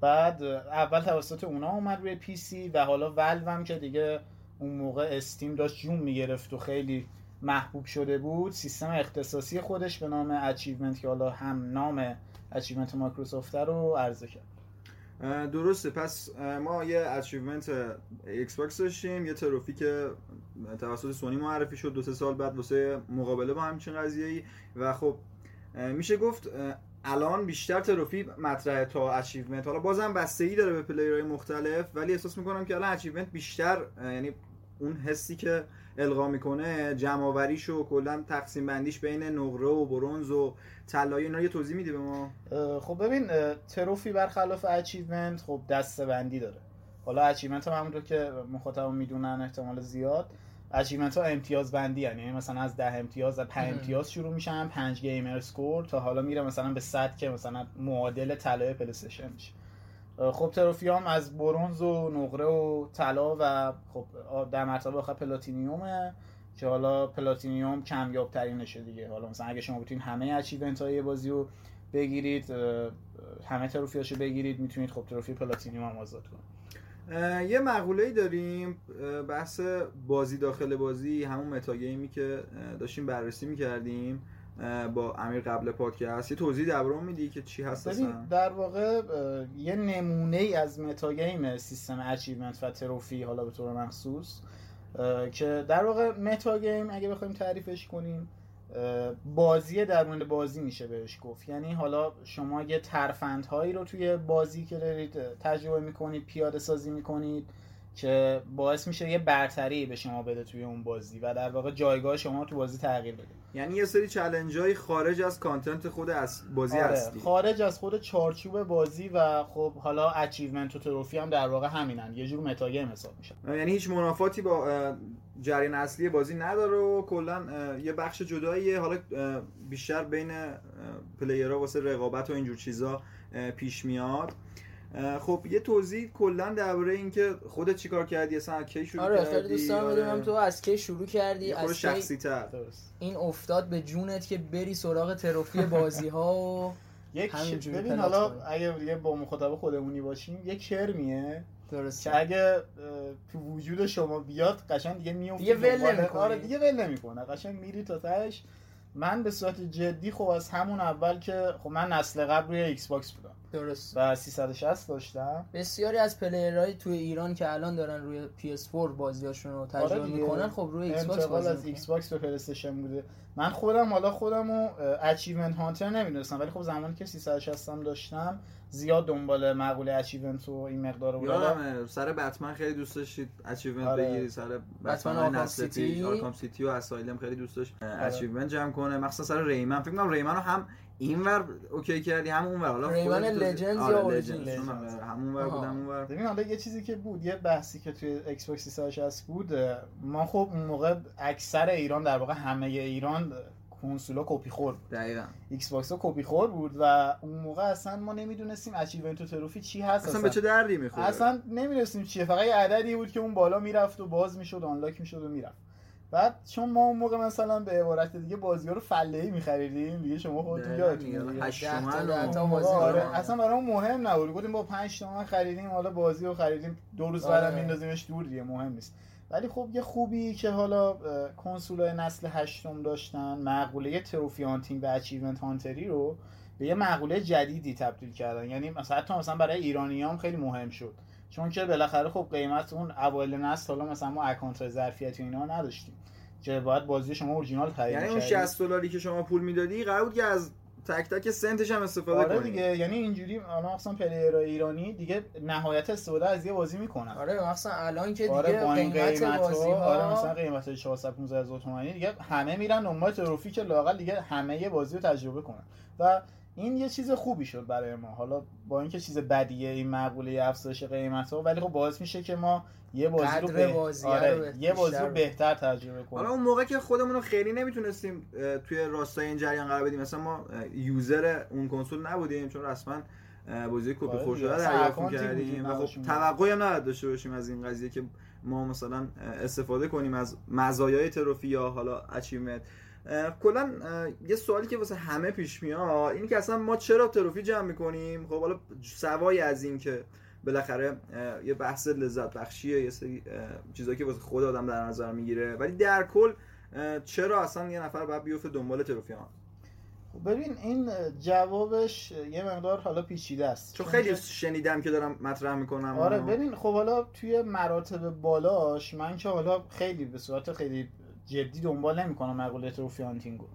بعد اول توسط اونا اومد روی PC و حالا ولو هم که دیگه اون موقع استیم داشت جون می‌گرفت و خیلی محبوب شده بود. سیستم اختصاصی خودش به نام achievement که حالا هم نام achievement مایکروسافت رو عرضه کرد. درسته. پس ما یه achievement ایکس باکس داشتیم یه trophy که توسط سونی معرفی شد دو سه سال بعد واسه مقابله با همچین قضیه ای و خب میشه گفت الان بیشتر trophy مطرحه تا achievement حالا بازم بستگی داره به player های مختلف ولی احساس می‌کنم که الان achievement بیشتر یعنی اون حسی که القا می‌کنه جمع آوریش و کلا تقسیم بندیش بین نقره و bronze و طلایی اینا یه توضیح میدی به ما؟ خب ببین trophy برخلاف achievement خب دسته بندی داره. حالا achievement هم همونطور که مخاطب می‌دونن احتمال زیاد. achievement ها امتیاز بندی یعنی مثلا از ده امتیاز از 5 امتیاز شروع میشن 5 gamer score تا حالا میره مثلا به 100 که مثلا معادل طلای پلی میشه. خب trophy هم از bronze و نقره و طلا و خب در مرتبه آخر platinum ه که حالا platinum کمیاب ترینشه دیگه. حالا مثلا اگه شما بتونید همه achievement های بازی رو بگیرید همه trophy یاشو بگیرید می‌تونید خب trophy platinum هم آزاد کنید. یه مقوله داریم بحث بازی داخل بازی همون metagame ی که داشتیم بررسی می‌کردیم. با امیر قبل پادکست یه توضیح درباره میدی که چی هست در واقع یه نمونه ای از metagame سیستم achievement و trophy حالا به طور مخصوص که در واقع metagame اگه بخوایم تعریفش کنیم بازی در مورد بازی میشه بهش گفت. یعنی حالا شما یه ترفندهایی رو توی بازی که دارید تجربه می‌کنید پیاده سازی می‌کنید که باعث میشه یه برتری به شما بده توی اون بازی و در واقع جایگاه شما تو بازی تغییر بده. یعنی یه سری challenge های خارج از content خود از بازی آره، هستی. خارج از خود چارچوب بازی و خب حالا achievement و trophy هم در واقع همینن. یه جور metagame حساب میشن یعنی هیچ منافاتی با جریان اصلی بازی نداره و کلا یه بخش جداییه. حالا بیشتر بین پلیرها واسه رقابت و اینجور چیزا پیش میاد. خب یه توضیح کلا درباره اینکه خودت چیکار کردی اصلا کی شروع آره کردی؟ خیلی دوست دارم آره. بدونم تو از کی شروع کردی؟ از شخصی تر این افتاد به جونت که بری سراغ تروفی بازی ها و یک ببین حالا اگه دیگه با مخاطب خودمونی باشیم یک کرمیه درست که اگه تو وجود شما بیاد قشنگ دیگه میفته دیگه ول نمی‌کنه آره دیگه ول نمی‌کنه. قشنگ میری تا تهش من به صورت جدی خب از همون اول که خب من نسل قبل روی ایکس باکس بودم. درست. و 360 داشتم. بسیاری از player های توی ایران که الان دارن روی PS4 بازیاشون رو تجربه آره می‌کنن خب روی ایکس باکس بازی از ایکس باکس به پلی بوده. من خودم حالا خودم رو achievement hunter نمی‌دونستم ولی خب زمانی که 360 هم داشتم زیاد دنبال مقوله achievement و این مقدار بود یادم سر بتمن خیلی دوست داشتید achievement آره. بگیری سر بتمن آرکام سیتی. آرکام سیتی و اسایلم خیلی دوست داشت. achievement جمع کنه. مخصوصا سر ریمن. فکر کنم ریمن رو هم اینور okay کردی هم اونور حالا ریمن لجندز یا اورجینال همونور بودم اونور ببین حالا یه چیزی که بود یه بحثی که توی ایکس باکس 360 بود ما خب اون موقع اکثر ایران در واقع همه ایران کنسولا کپی خور بود. دقیقاً. ایکس باکس ها کپی خور بود و اون موقع اصلا ما نمی‌دونستیم achievement و trophy چی هست. اصلا, به چه دردی می‌خوره؟ اصلا نمی‌دونستیم چیه. فقط یه عددی بود که اون بالا می‌رفت و باز می‌شد unlock می‌شد و می‌رفت. بعد چون ما اون موقع مثلا به عبارت دیگه بازی ها رو فله ای می‌خریدیم دیگه شما خودتون یادتون 8 تومن آره اصلا برام مهم نبود. گفتیم با 5 تومن خریدیم حالا بازی رو خریدیم دو روز بعدم آره. میندازیمش دور دیگه مهم نیست. ولی خب یه خوبی که حالا کنسولای نسل هشتم داشتن مقوله trophy hunting و achievement hunter ی رو به یه مقوله جدیدی تبدیل کردن. یعنی مثلا حتی مثلا برای ایرانیام خیلی مهم شد. چون که بالاخره خب قیمت اون اوایل نسل حالا مثلا ما account ظرفیت و اینا نداشتیم. که باید بازی شما اورجینال خرید یعنی اون 60 دلاری که شما پول می‌دادی قرار بود که از تک تک سنتش هم استفاده آره دیگه یعنی اینجوری الان مثلا player ایرانی دیگه نهایت استفاده از یه بازی می‌کنن. آره مثلا الان که آره، دیگه آره قیمت, بازی ها آره مثلا قیمت 400 15 هزار تومانی دیگه همه میرن دنبال تروفی که لاقل دیگه همه یه بازی رو تجربه کنن. و این یه چیز خوبی شد برای ما. حالا با اینکه چیز بدیه این مقوله افزایش قیمت ها ولی خب باعث میشه که ما یه بازی رو به... آره، یه بازی رو بهتر تجربه کنیم. حالا اون موقع که خودمون رو خیلی نمی‌تونستیم توی راستای این جریان قرار بدیم. مثلا ما یوزر اون کنسول نبودیم چون رسما بازی کپی خور شده دریافت کردیم و خب توقعی هم نداشته داشته باشیم از این قضیه که ما مثلا استفاده کنیم از مزایای تروفی یا حالا اچیومنت کلا یه سوالی که واسه همه پیش میاد اینه که اصلا ما چرا تروفی جمع می‌کنیم؟ خب حالا سوای از این که بالاخره یه بحث لذت بخشیه یه سری چیزایی که واسه خود آدم در نظر می‌گیره. ولی در کل چرا اصلا یه نفر باید بیفته دنبال تروفی ها؟ خب ببین این جوابش یه مقدار حالا پیچیده است. چون خیلی شنیدم که دارم مطرح می‌کنم. آره ببین خب حالا توی مراتب بالاش من که حالا خیلی به صورت خیلی جدی دنبال نمی‌کنم مقوله trophy hunting و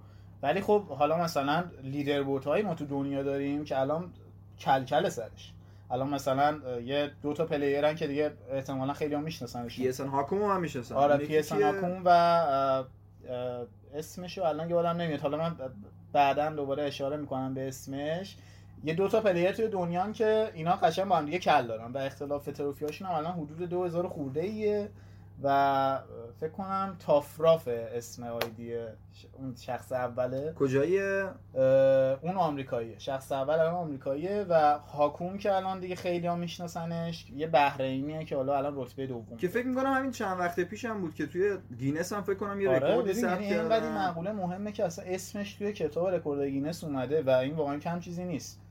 ولی خب حالا مثلا leaderboard ما تو دنیا داریم که الان کلکل سرش. الان مثلا یه دو تا player ن که دیگه احتمالا خیلی هم می‌شناسن پی اس هاکومو هم می‌شناسن. آره پی اس هاکوم و اسمشو الان یادم نمیاد. حالا من بعدا دوباره اشاره می‌کنم به اسمش. یه دو تا player توی دنیان که اینا قشنگ با هم دیگه کل دارن و اختلاف trophy یاشون هم الان حدود 2000 خورده ایه و فکر کنم تافراف اسم ID اون شخص اوله. کجاییه اون آمریکاییه. شخص اول الان آمریکاییه و هاکوم که الان دیگه خیلی ها میشناسنش یه بحرینیه که حالا الان رتبه دوم که فکر می‌کنم همین چند وقت پیش هم بود که توی گینس هم فکر کنم یه آره رکورد ثبت یعنی اینقدر مقوله مهمه که اصلا اسمش توی کتاب رکورد گینس اومده و این واقعا کم چیزی نیست.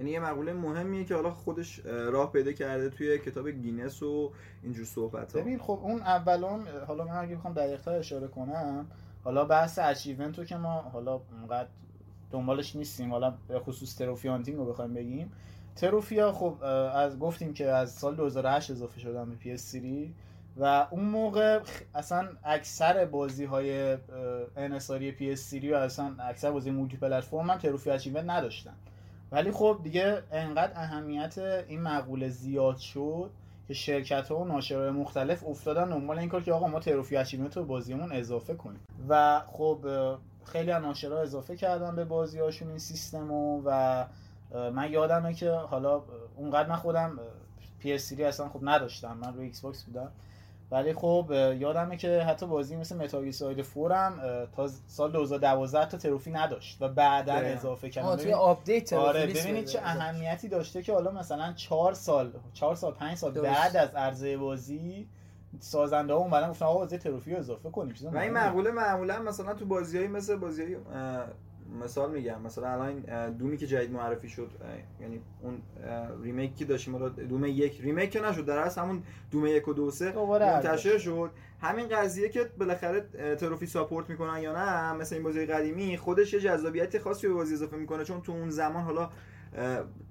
یعنی یه مقوله مهمیه که حالا خودش راه پیدا کرده توی کتاب گینس و اینجور صحبت ها ببین خب اون اولون حالا من اگه بخوام دقیق‌تر اشاره کنم حالا بحث achievement رو که ما حالا اونقدر دنبالش نیستیم حالا به خصوص تروفی رو بخوایم بگیم. trophy ا خب از گفتیم که از سال 2008 اضافه شدن به PS3 و اون موقع اصلا اکثر بازی های انحصاری PS3 و اصلا اکثر بازی multiplatform هم trophy achievement نداشتن. ولی خب دیگه انقدر اهمیت این مقوله زیاد شد که شرکت ها و ناشرهای مختلف افتادن دنبال این کار که آقا ما trophy achievement رو بازیمون اضافه کنیم. و خب خیلی از ناشرها اضافه کردن به بازی هاشون این سیستم و من یادمه که حالا اونقدر من خودم PS3 اصلا خب نداشتم. من روی Xbox بودم. ولی خب یادمه که حتی بازی مثل متال ساید فورم تا سال 2012 تا trophy نداشت و بعدا اضافه کردن. توی آپدیت آره ببینید چه اهمیتی داشته که حالا مثلا 4 سال 4 سال 5 سال بعد از عرضه بازی سازنده ها اومدن گفتن آقا بازی trophy رو اضافه کنیم. و این مقوله معمولا مثلا تو بازیایی مثل بازی مثال میگم مثلا الان Doom ی که جدید معرفی شد یعنی اون remake که داشتیم رو Doom یک remake که نشد در اصل همون Doom یک و دو سه منتشر شد. همین قضیه که بالاخره trophy support می‌کنن یا نه مثل این بازی قدیمی خودش یه جذابیت خاصی به بازی اضافه می‌کنه چون تو اون زمان حالا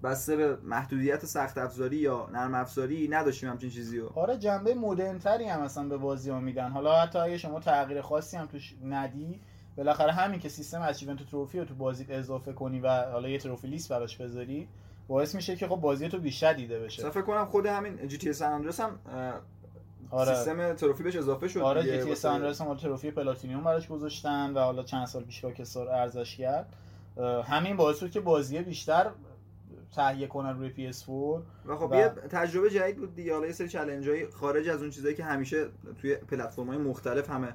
بسته به محدودیت سخت افزاری یا نرم افزاری نداشتیم همچین چیزی رو. آره جنبه مدرن تری هم مثلا به بازی ها میدن. حالا حتی اگه شما تغییر خاصی هم توش ندی بالاخره همین که سیستم achievement trophy رو تو بازی اضافه کنی و حالا یه trophy list براش بذاری باعث میشه که خب بازی تو بیشتر دیده بشه. فکر کنم خود همین GTA San Andreas هم آره. سیستم trophy بهش اضافه شد آره GTA San Andreas هم trophy platinum براش گذاشتن و حالا چند سال پیش Rockstar عرضه‌ش کرد. همین باعث شد که بازی بیشتر تهیه کنن روی PS4 و خب و... یه تجربه جدید بود دیگه. حالا یه سری challenge ای خارج از اون چیزایی که همیشه توی پلتفرم‌های مختلف همه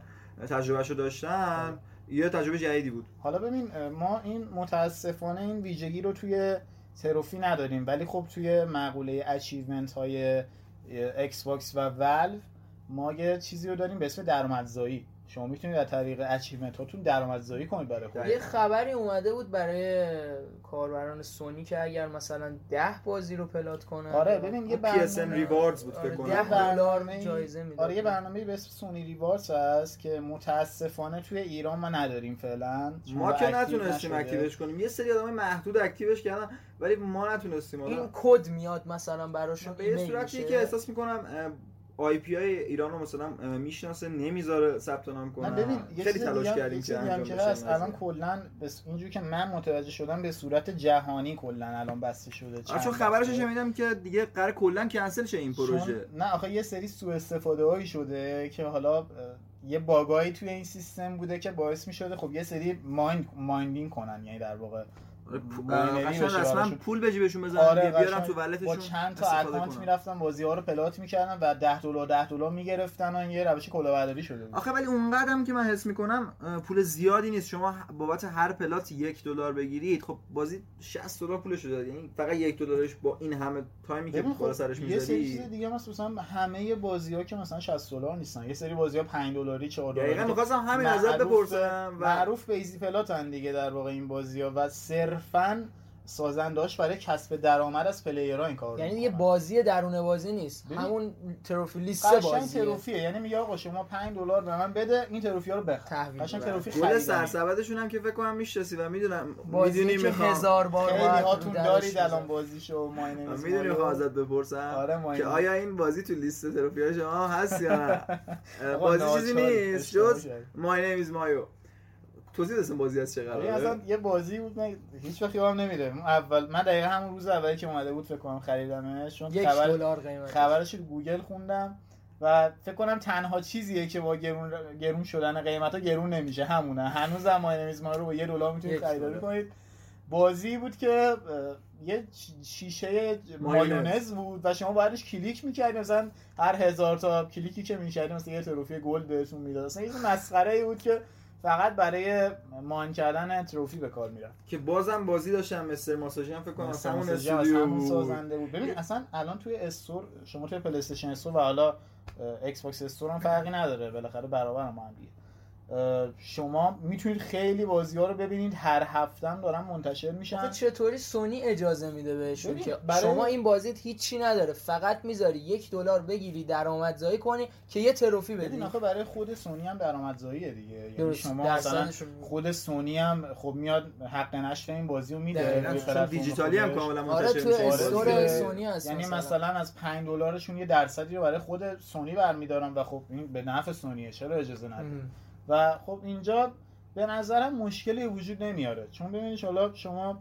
تجربهشو داشتن. یه تجربه جدیدی بود. حالا ببین ما این متاسفانه این ویژگی رو توی trophy نداریم. ولی خب توی مقوله achievement های ایکس باکس و ولو ما یه چیزی رو داریم به اسم درآمدزایی. شما می‌تونید از طریق achievement هاتون درآمدزایی کنید برای خودتون یه خبری اومده بود برای کاربران سونی که اگر مثلا 10 بازی رو plat کنن. آره ببین یه برنامه Rewards بود فکر کنم. 10 برنامه جایزه میده آره یه برنامه به اسم Sony Rewards هست که متاسفانه توی ایران ما نداریم فعلا. ما که نتونستیم active ش کنیم. یه سری آدم محدود active ش کردن ولی ما نتونستیم این کد میاد مثلا براشون به صورتی که احساس می‌کنم IP های ایران رو مثلا می‌شناسه نمی‌ذاره ثبت نام کنه. ببین خیلی تلاش کردیم که انجام بشه الان کلا بس اینجوری که من متوجه شدم به صورت جهانی کلا الان بسته شده چون خبرش شنیدم که دیگه قرار کلا کنسل شه این پروژه. نه آخه یه سری سوء استفاده هایی شده که حالا یه bug ایی توی این سیستم بوده که باعث می شده خب یه سری mine mining کنن یعنی در واقع قشنگ پول به جیبشون بزنن آره بیارن تو wallet شون با چند تا account می‌رفتن بازی ها رو plat می‌کردن و 10 دلار 10 دلار می‌گرفتن و یه روش کلاهبرداری شده بود. آخه ولی اونقدرم که من حس می‌کنم پول زیادی نیست. شما بابت هر plat یک دلار بگیرید خب بازی 60 دلار پولش داد یعنی فقط یک دلارش با این همه time ی که بالا سرش می‌ذاری یه سری چیز دیگه مثلا همه بازی ها که مثلا 60 دلار نیستن. یه سری بازی ها 5 دلاری 4 دلاری. دقیقاً می‌خواستم همین ازت بپرسم معروف به easy plat ن دیگه در واقع این بازی ها و صرفاً سازنداش برای کسب درآمد از پلیرها این کار یعنی یه بازی درون بازی نیست. همون تروفی لیست بازیه. تروفیه. یعنی میگه آقا شما 5 دلار به من بده این تروفی ها رو بخر قشنگ تروفی خرید سرسبدشون هم که فکر کنم می‌شناسی و می‌دونم می‌دونی می‌خوام. هزار بار خیلی هاتون دارید الان بازیشو ماینه می‌دونی می‌خوام ازت بپرسم آره که آیا این بازی تو لیست تروفی ها شما هست یا نه؟ بازی چیزی نیست. جز My Name Is Mayo. توضیح دستم بازی از چه قراره؟ اصلا یه بازی بود من هیچ وقت یادم نمیره. اول من دقیقا همون روز اولی که اومده بود فکر کنم خریدمش چون خبر دلار قیمت خبرش رو گوگل خوندم و فکر کنم تنها چیزیه که با گرون گرون شدن قیمتا گرون نمیشه. همونه. هنوز My Name Is Mayo رو با یه دلار می‌تونید خریداری کنید. بازی بود که یه شیشه مایونز بود و شما بعدش کلیک می‌کردید مثلا هر هزار تا کلیکی که می‌کردید مثلا یه trophy gold بهتون می‌داد. مثلا یه مسخره ای بود که فقط برای mine کردن trophy به کار می‌رفت که بازم بازی داشتم Mr. Massagy هم فکر کنم همون استودیو همون سازنده بود. ببین اصلا الان توی store شما توی PlayStation Store و حالا Xbox Store هم فرقی نداره. بالاخره برابر هم, هم دیگه. شما می‌تونید خیلی بازی ها رو ببینید. هر هفته دارن منتشر میشن. چطوری سونی اجازه میده بهشون که برای... شما این بازیت هیچی نداره. فقط می‌ذاری یک دلار بگیری درآمدزایی کنی که یه تروفی بدی. آخه برای خود سونی هم درآمدزاییه دیگه. یعنی شما مثلا خود سونی هم خب میاد حق نشر این بازی رو میده دیجیتالی هم کاملا منتشر آره تو استور سونی هست یعنی مثلا. از 5 دلارشون یه درصدی رو برای خود سونی برمیدارن و خب این به نفع سونیه. چرا اجازه نداره؟ و خب اینجا به نظرم مشکلی وجود نمیاره. چون ببینید حالا شما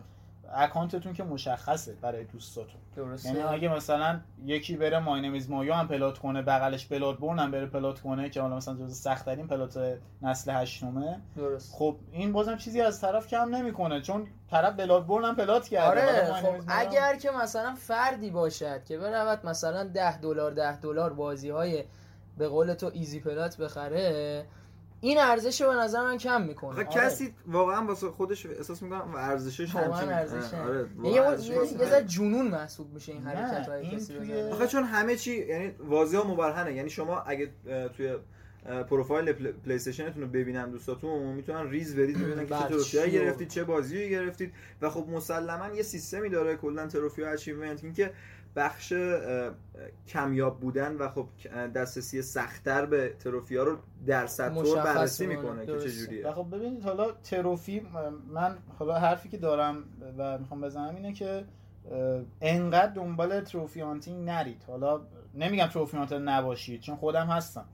account تون که مشخصه برای دوستاتون. درسته. یعنی اگه مثلا یکی بره My Name Is Mayo هم plat کنه بغلش Bloodborne هم بره plat کنه که حالا مثلا جز سخت ترین plat نسل هشتمه. درست. خب این بازم چیزی از طرف کم نمی‌کنه چون طرف Bloodborne هم plat کرده. آره خب اگر که مثلا فردی باشد که برود مثلا 10 دلار 10 دلار بازی های به قول تو easy plat بخره این ارزش رو به نظر من کم می‌کنه. آره. کسی واقعا واسه خودش احساس می‌کنم و ارزشش همچین ارزش آره یه ذره جنون محسوب میشه این حرکت های کسی. آخه چون همه چی یعنی واضح و مبرهنه. یعنی شما اگه توی پروفایل PlayStation تون رو ببینن دوستاتون می‌تونن ریز ورید ببینن که چه trophy گرفتید چه بازی گرفتید. و خب مسلما یه سیستمی داره کلا trophy achievement که بخش کمیاب بودن و خب دسترسی سختتر به trophy ها رو در طور بررسی می‌کنه. که چجوریه و خب ببینید حالا تروفی من حالا حرفی که دارم و می‌خوام بزنم اینه که انقدر دنبال تروفی هانتینگ نرید. حالا نمیگم تروفی هانتر نباشید چون خودم هستم.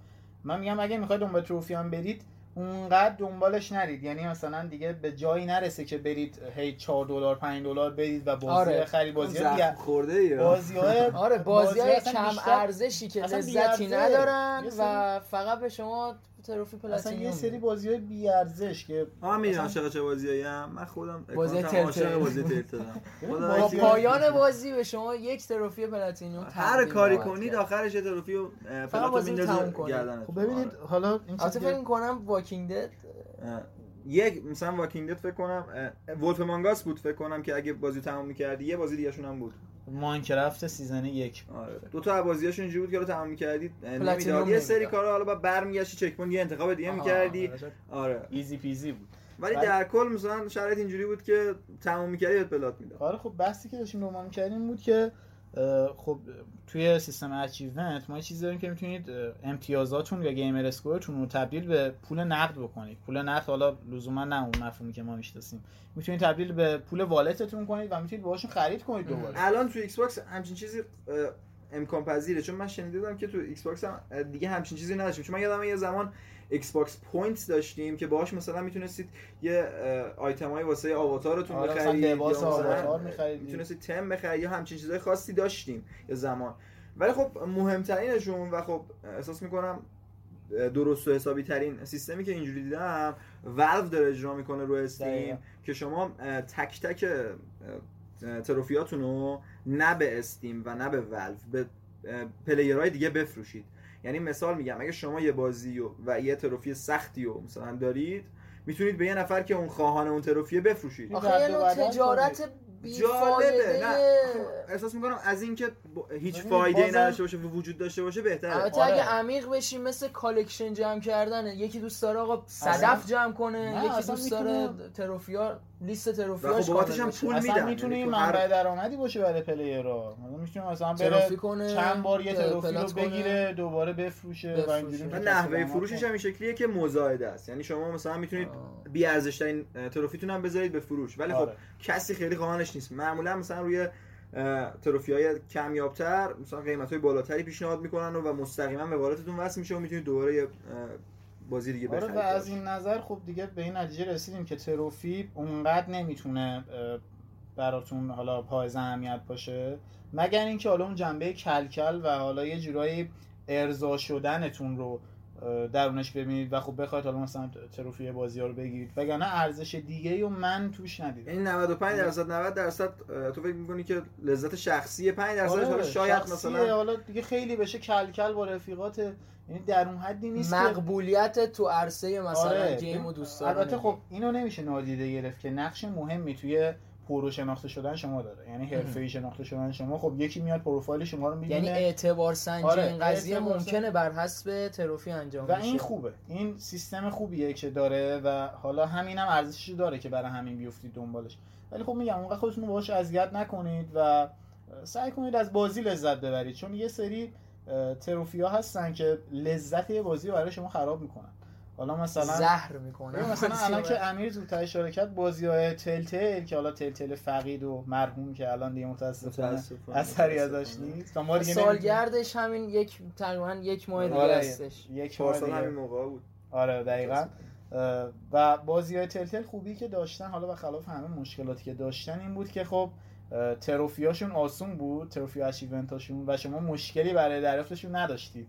من میگم اگه می‌خواید دنبال تروفی برید اونقدر دنبالش نرید. یعنی مثلا دیگه به جایی نرسه که برید هی 4 دلار 5 دلار برید و بازی آره. خرید بازی ها خورده یا بازی های آره بازی های کم ارزشی که لذتی ندارن و فقط به شما trophy platinum اصلا یه سری بازی های بی ارزش که من می‌دونم عاشق چه بازیایی ام من خودم بازی Telltale بازی Telltale با پایان بازی به شما یک trophy platinum هر کاری کنید آخرش یه trophy رو platinum میندازه گردنتون خب ببینید حالا این فکر کنم Walking Dead یک مثلا Walking Dead فکر کنم Wolf Among Us بود فکر کنم که اگه بازی تمام می‌کردی یه بازی دیگه هم بود. Minecraft season یک. آره. دو تا بازیاشون اینجوری بود که رو تمام می‌کردید نمی‌داد. یه سری کارا حالا بعد برمیگشتی checkpoint یه انتخاب دیگه می‌کردی. آره easy peasy بود. ولی در کل مثلا شرایط اینجوری بود که تمام می‌کردی plat می‌داد. آره خب بحثی که داشتیم رو می‌کردیم بود که خب توی سیستم achievement ما چیزی داریم که می‌تونید امتیازاتون یا gamerscore تون رو تبدیل به پول نقد بکنید. پول نقد حالا لزوما نه اون مفهومی که ما می‌شناسیم. می‌تونید تبدیل به پول wallet تون کنید و می‌تونید باهاشون خرید کنید دوباره. الان تو Xbox همچین چیزی امکان پذیره. چون من شنیدم که تو Xbox هم دیگه همچین چیزی نداشتیم. چون من یادم یه زمان Xbox point داشتیم که باهاش مثلا می‌تونستید یه های واسه آواتارتون آره بخرید لباس آواتار می‌خرید می‌تونستید تم بخرید یا همچین چیزای خاصی داشتیم یه زمان. ولی خب مهمترینشون و خب احساس می‌کنم درست و حسابی ترین سیستمی که اینجوری دیدم ولو داره اجرا می‌کنه رو Steam که شما تک تک trophy اتون رو نه به Steam و نه به ولو به player های دیگه بفروشید. یعنی مثال میگم اگه شما یه بازی و, و یه trophy سختی و مثلا دارید می‌تونید به یه نفر که اون خواهان اون trophy ه بفروشید. آخه یه تجارت جالبه نه. احساس می‌کنم از اینکه هیچ فایده ای نداشته باشه و وجود داشته باشه بهتره. البته اگه آره. عمیق بشیم مثل collection جمع کردن یکی دوست داره آقا صدف جمع کنه یکی دوست داره trophy ا لیست trophy اش خب هم پول میدن. اصلا می‌تونه این منبع درآمدی باشه برای پلیرها می‌تونه مثلا بره کنه چند بار یه تروفی رو بگیره دوباره بفروشه و اینجوری نحوه فروشش هم این شکلیه که مزایده است. یعنی شما مثلا می‌تونید بی ارزش ترین تروفیتون هم بذارید به فروش. ولی خب آره. کسی خیلی خواهانش نیست. معمولا مثلا روی تروفی های کمیابتر مثلا قیمت های بالاتری پیشنهاد می‌کنن و مستقیما به والتتون وصل میشه و می‌تونید دوباره بازی دیگه آره و از این نظر خب دیگه به این نتیجه رسیدیم که تروفی اونقدر نمی‌تونه براتون حالا پایز اهمیت باشه. مگر اینکه حالا اون جنبه کلکل و حالا یه جورایی ارضا شدنتون رو درونش ببینید و خب بخواید حالا مثلا تروفی بازی ها رو بگیرید وگرنه ارزش دیگه و من توش ندیدم این 95 درصد 90 درصد تو فکر می‌کنی که لذت شخصی 5 درصد آره شاید مثلا حالا دیگه خیلی بشه کلکل با رفیقات یعنی در اون حدی نیست مقبولیت تو عرصه مثلا آره. گیم و دوستان البته خب اینو نمیشه نادیده گرفت که نقش مهمی توی pro شناخته شدن شما داره. یعنی حرفه‌ای شناخته شدن شما خب یکی میاد پروفایل شما رو می‌بینه. یعنی اعتبار سنجی آره، این قضیه ممکنه بر حسب trophy انجام و این خوبه. این سیستم خوبیه که داره و حالا همینم هم ارزشش داره که برای همین بیفتید دنبالش. ولی خب میگم اونقدر خودتون رو باهاش اذیت نکنید و سعی کنید از بازی لذت ببرید. چون یه سری trophy ها هستن که لذت بازی رو برای شما خراب می‌کنن. حالا مثلا زهر می‌کنه. مثلا الان که امیر زودتر اشاره کرد بازی های Telltale که حالا Telltale فقید و مرحوم که الان دیگه متاسفانه اثری ازش نیست. ما دیگه سالگردش همین یک تقریبا یک ماه دیگه آره هستش. یک ماه دیگه. همین موقع بود. آره دقیقاً. و بازی های تل تل خوبی که داشتن حالا و خلاف همه مشکلاتی که داشتن این بود که خب تروفیاشون آسون بود تروفی اچیونتاشون و شما مشکلی برای دریافتشون نداشتید.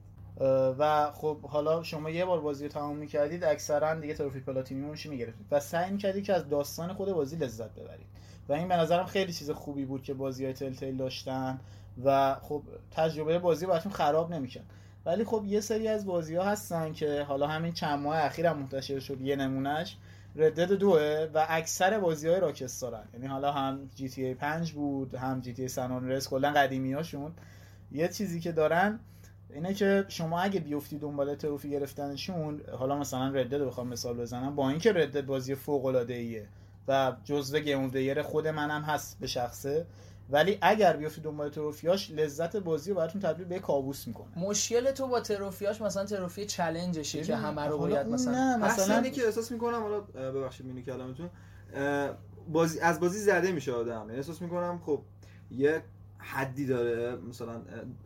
و خب حالا شما یه بار بازی رو تمام می‌کردید اکثرا دیگه تروفی پلاتینیومش می‌گرفتید؟ و سعی می‌کردید که از داستان خود بازی لذت ببرید. و این به نظرم خیلی چیز خوبی بود که بازی های تل تل داشتن و خب تجربه بازی براتون خراب نمی‌کرد. ولی خب یه سری از بازی ها هستن که حالا همین چند ماه اخیر هم منتشر شد یه نمونهش ردد دوه و اکثر بازی های راکستارن یعنی حالا هم جی تی ای 5 بود هم جی تی ای سان کلا قدیمی هاشون یه چیزی که دارن اینه که شما اگه بیفتی دنبال تروفی گرفتنشون حالا مثلا ردد رو بخوام مثال بزنم با اینکه ردد بازی فوق العاده ایه و جزو گیم دیر خود منم هست به شخصه ولی اگر بیفتی دنبال تروفیاش لذت بازی رو براتون تبدیل به کابوس می‌کنه. مشکل تو با تروفیاش مثلا تروفی چالنجشه که همه رو باید مثلا نه مثلا که احساس می‌کنم حالا ببخشید مینی کلامتون بازی از بازی زده میشه آدم. یعنی احساس می‌کنم خب یه حدی داره مثلا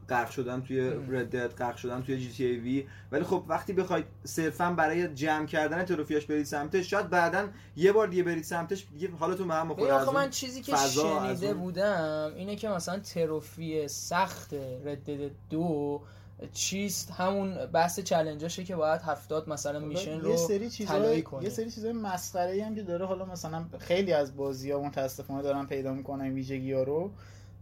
غرق شدن توی ردد غرق شدن توی جی تی ای وی ولی خب وقتی بخواید صرفا برای جمع کردن تروفیاش برید سمتش شاید بعدا یه بار دیگه برید سمتش دیگه حالتون به هم بخوره آخه من چیزی که شنیده بودم اینه که مثلا تروفی سخت ردد دو چیست؟ همون بحث چالنجاشه که باید هفتاد مثلا میشن رو سری چیزای یه سری چیزای مسخره هم که داره حالا مثلا خیلی از بازی ها متاسفانه دارن پیدا می‌کنن ویژگی ها رو.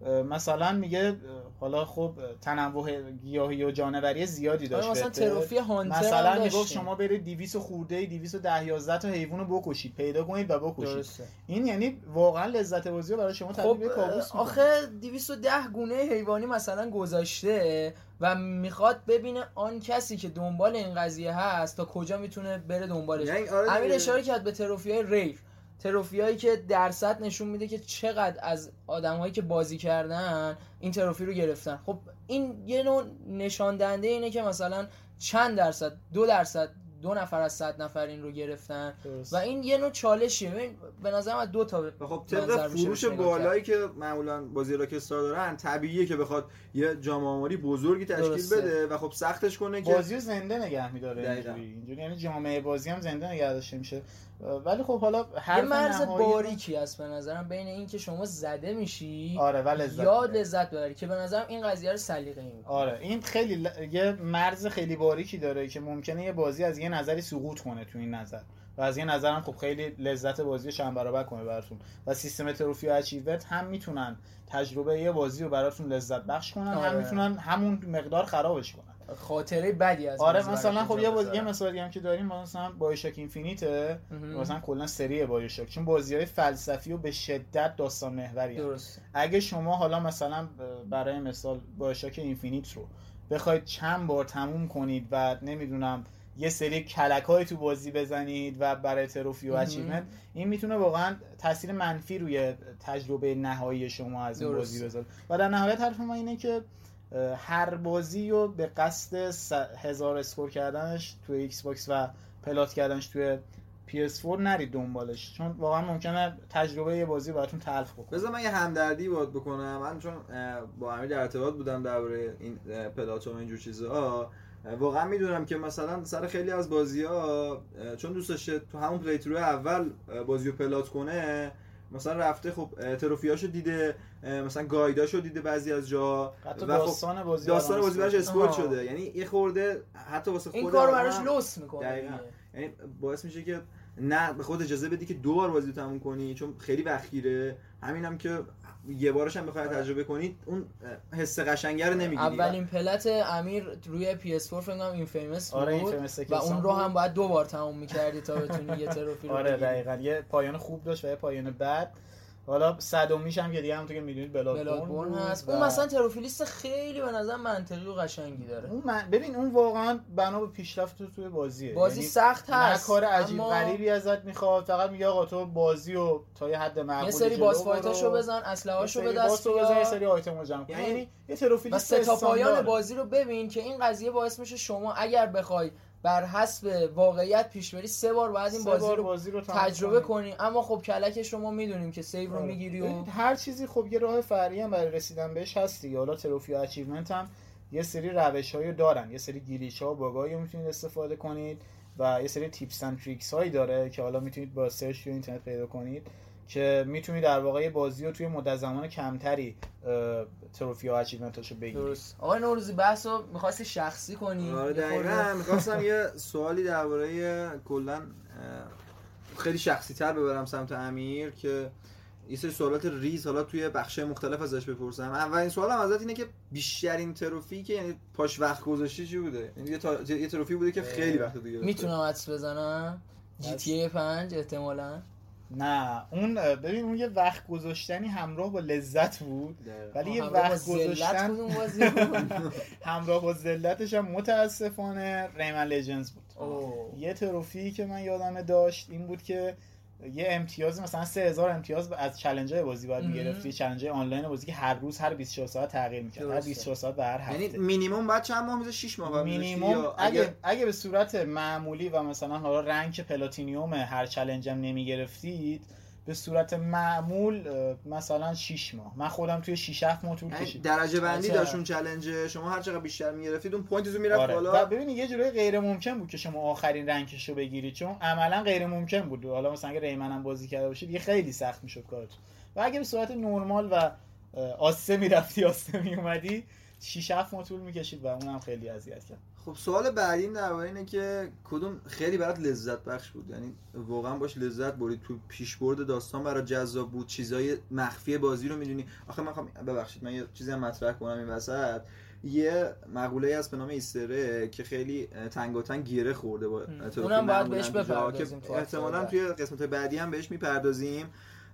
مثلا میگه حالا خب تنوع گیاهی و جانوری زیادی داشت مثلا تروفی هانتر مثلا می‌گفت شما برید 200 خورده 210 11 تا حیوان رو بکشید پیدا کنید و بکشید. درسته. این یعنی واقعا لذت بازی برای شما تبدیل خب به کابوس آخه 210 گونه حیوانی مثلا گذاشته و می‌خواد ببینه آن کسی که دنبال این قضیه هست تا کجا می‌تونه بره دنبالش. یعنی آره امیر اشاره کرد به تروفی های ریر تروفی که درصد نشون میده که چقدر از آدمهایی که بازی کردن این تروفی رو گرفتن. خب این یه نوع نشان دهنده اینه که مثلا چند درصد دو درصد دو نفر از صد نفر این رو گرفتن. و این یه نوع چالشیه. ببین به نظرم دو تا خب طبق فروش بالایی که معمولا بازی راکستار دارن طبیعیه که بخواد یه جامعه آماری بزرگی تشکیل بده و خب سختش کنه که بازی زنده نگه میداره اینجوری. اینجوری یعنی جامعه بازی هم زنده نگه داشته میشه. ولی خب حالا هر مرز باریکی هست به نظرم بین اینکه شما زده میشی آره لذت یاد لذت ببری که به نظرم این قضیه رو سلیقه این آره این خیلی ل... یه مرز خیلی باریکی داره که ممکنه یه بازی از یه نظری سقوط کنه تو این نظر. و از یه نظرم خب خیلی لذت بازی چند برابر کنه براتون. و سیستم trophy و achievement هم می‌تونن تجربه یه بازی رو براتون لذت بخش کنن آره. هم می‌تونن همون مقدار خرابش کنن. خاطره بدی از آره مثلا خب یه بازی مثالی هم که داریم مثلا BioShock Infinite مثلا کلا سری BioShock چون بازی های فلسفی و به شدت داستان محوری درست اگه شما حالا مثلا برای مثال BioShock Infinite رو بخواید چند بار تموم کنید و نمی‌دونم یه سری کلک های تو بازی بزنید و برای trophy و achievement این می‌تونه واقعا تاثیر منفی روی تجربه نهایی شما از این بازی بذاره. و در نهایت حرف ما اینه که هر بازی رو به قصد هزار score کردنش توی Xbox و plat کردنش توی PS4 نرید دنبالش. چون واقعا ممکنه تجربه یه بازی براتون تلخ بکنه. بذار من یه همدردی باید بکنم. من چون با امیر در ارتباط بودم درباره این plat و اینجور چیزا واقعا می‌دونم که مثلا سر خیلی از بازی ها چون دوست داشته تو همون play اول بازی رو plat کنه مثلا رفته خب trophy اشو دیده مثلا guide اشو دیده بعضی از جا. حتی و خب داستان بازی داستان بازی براش spoil شده. یعنی یه خورده حتی واسه خود این کار براش لوس می‌کنه یعنی باعث میشه که نه به خود اجازه بدی که دو بار بازی تموم کنی چون خیلی وقت‌گیره. همینم که یه بارش هم بخواید تجربه کنید اون حس قشنگه رو نمی‌گیری اولین plat امیر روی PS4 فکر کنم Infamous بود آره و اون رو هم باید دو بار تموم می‌کردی تا بتونی یه تروفی رو آره دقیقاً. یه پایان خوب داشت و یه پایان بد. حالا صدومیش هم که دیگه همونطور که می‌دونید Bloodborne هست. اون مثلا trophy list خیلی به نظر منطقی و قشنگی داره. اون من... ببین اون واقعا بنا به پیشرفت تو توی بازیه. بازی یعنی سخت هست کار عجیب اما... غریبی ازت می‌خواد فقط میگه آقا تو بازی و تا یه حد معقولی یه سری boss fight اشو بزن اسلحه‌اشو به دست بیار بزن یه سری آیتمو جمع کن. یعنی, یعنی یه trophy list تا پایان بازی رو ببین که این قضیه باعث میشه شما اگر بخوای بر حسب واقعیت پیش بری سه بار بعد این بازی رو, بازی رو تجربه کنی. اما خب کلکش رو ما می‌دونیم که save رو آره. می‌گیری و هر چیزی خب یه راه فرعی هم برای رسیدن بهش هست دیگه. حالا trophy و achievement هم یه سری روش هایی دارن. یه سری glitch ها و bug ایی می‌تونید استفاده کنید و یه سری tips and tricks هایی داره که حالا می‌تونید با سرچ توی اینترنت پیدا کنید. که می‌تونی در واقع بازی رو توی مدت زمان کمتری تروفی و اچیومنتاشو بگیری. درست. آقای نوروزی بحث رو می‌خواستی شخصی کنی؟ آره دقیقا. می‌خواستم یه سوالی درباره کلا خیلی شخصی تر ببرم سمت امیر که یه سری سوالات ریز حالا توی بخش مختلف ازش بپرسم. اولین سوالم ازت اینه که بیشترین تروفی که یعنی پاش وقت گذاشتی چی بوده؟ یعنی یه, تا... یه تروفی بوده که خیلی وقت دیگه می‌تونم حدس بزنم؟ جی تی 5 احتمالاً. نه اون ببین اون یه وقت گذاشتنی همراه با لذت بود. ولی یه وقت گذاشتن همراه با ذلتش هم متاسفانه ریمن لجنز بود. یه تروفی که من یادم داشت این بود که یه امتیاز مثلا 3000 امتیاز از چالش بازی باید می‌گرفتی چالش آنلاین بازی که هر روز هر 24 ساعت تغییر می‌کرد. هر 24 ساعت به هر هفته. یعنی مینیمم بعد چند ماه میشه 6 ماه مینیمم اگه اگه به صورت معمولی و مثلا حالا رنگ پلاتینیوم هر چالش هم نمی‌گرفتید به صورت معمول مثلا 6 ماه. من خودم توی 6 7 ماه طول یعنی کشید. درجه بندی داشت اون چالش شما هر چقدر بیشتر می‌گرفتید اون پوینتتون می‌رفت آره. بالا. ببینید یه جوری غیر ممکن بود که شما آخرین رنگش رو بگیرید. چون عملا غیر ممکن بود. حالا مثلا اگه ریمن هم بازی کرده باشید یه خیلی سخت می‌شد کارتون. و اگه به صورت نرمال و آسه می‌رفتی آسه میومدی 6 7 ماه طول می‌کشید و اونم خیلی اذیت کرد. خب سوال بعدیم در اینه که کدوم خیلی برات لذت بخش بود؟ یعنی واقعا باش لذت برید تو پیشبرد داستان برات جذاب بود. چیزای مخفی بازی رو می‌دونی. آخه من خواهم ببخشید من یه چیزی هم مطرح کنم این وسط. یه مقوله از به نام ایستره که خیلی تنگاتنگ گیره خورده با اونم باید بهش بپردازیم احتمالاً توی قسمت بعدی هم بهش می‌پردازیم.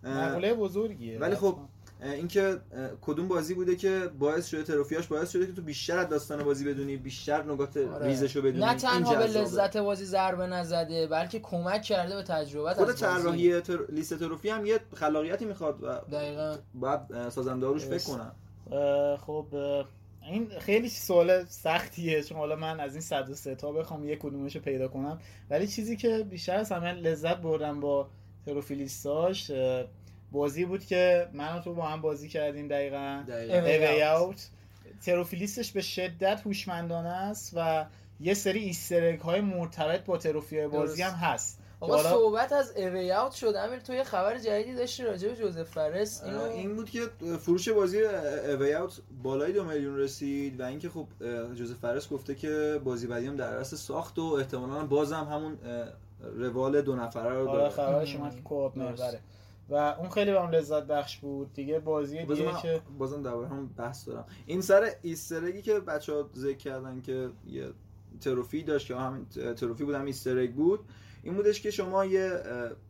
مقوله بزرگیه. ولی خب اینکه کدوم بازی بوده که باعث شده تروفیاش باعث شده که تو بیشتر از داستان بازی بدونی بیشتر نکات آره. ریزشو بدونی. نه تنها به لذت بازی ضربه نزده بلکه کمک کرده به تجربه خود طراحی تر... لیست تروفی هم یه خلاقیتی می‌خواد و دقیقاً. باید سازنداروش فکر کنم خب این خیلی سوال سختیه. چون حالا من از این 103 تا بخوام یک کدومش پیدا کنم. ولی چیزی که بیشتر از همه لذت بردم با تروفیلیستاش بازی بود که من و تو با هم بازی کردیم دقیقا. اوی اوت trophy list ش به شدت هوشمندانه است و یه سری Easter egg های مرتبط با trophy بازی هم هست. آقا صحبت از A Way Out شد. امیر تو یه خبر جدیدی داشتی راجع به Josef Fares اینو این بود که فروش بازی A Way Out بالای دو میلیون رسید و اینکه خب Josef Fares گفته که بازی بعدی هم در دست ساخت و احتمالاً بازم همون روال دو نفره رو آره، داره. خبرش اومد که محوره و اون خیلی به لذت بخش بود. دیگه بازی دیگه که بازم دوباره هم بحث دارم. این سر easter egg ی که بچه ها ذکر کردن که یه trophy داشت که همین trophy بود هم easter egg بود. این بودش که شما یه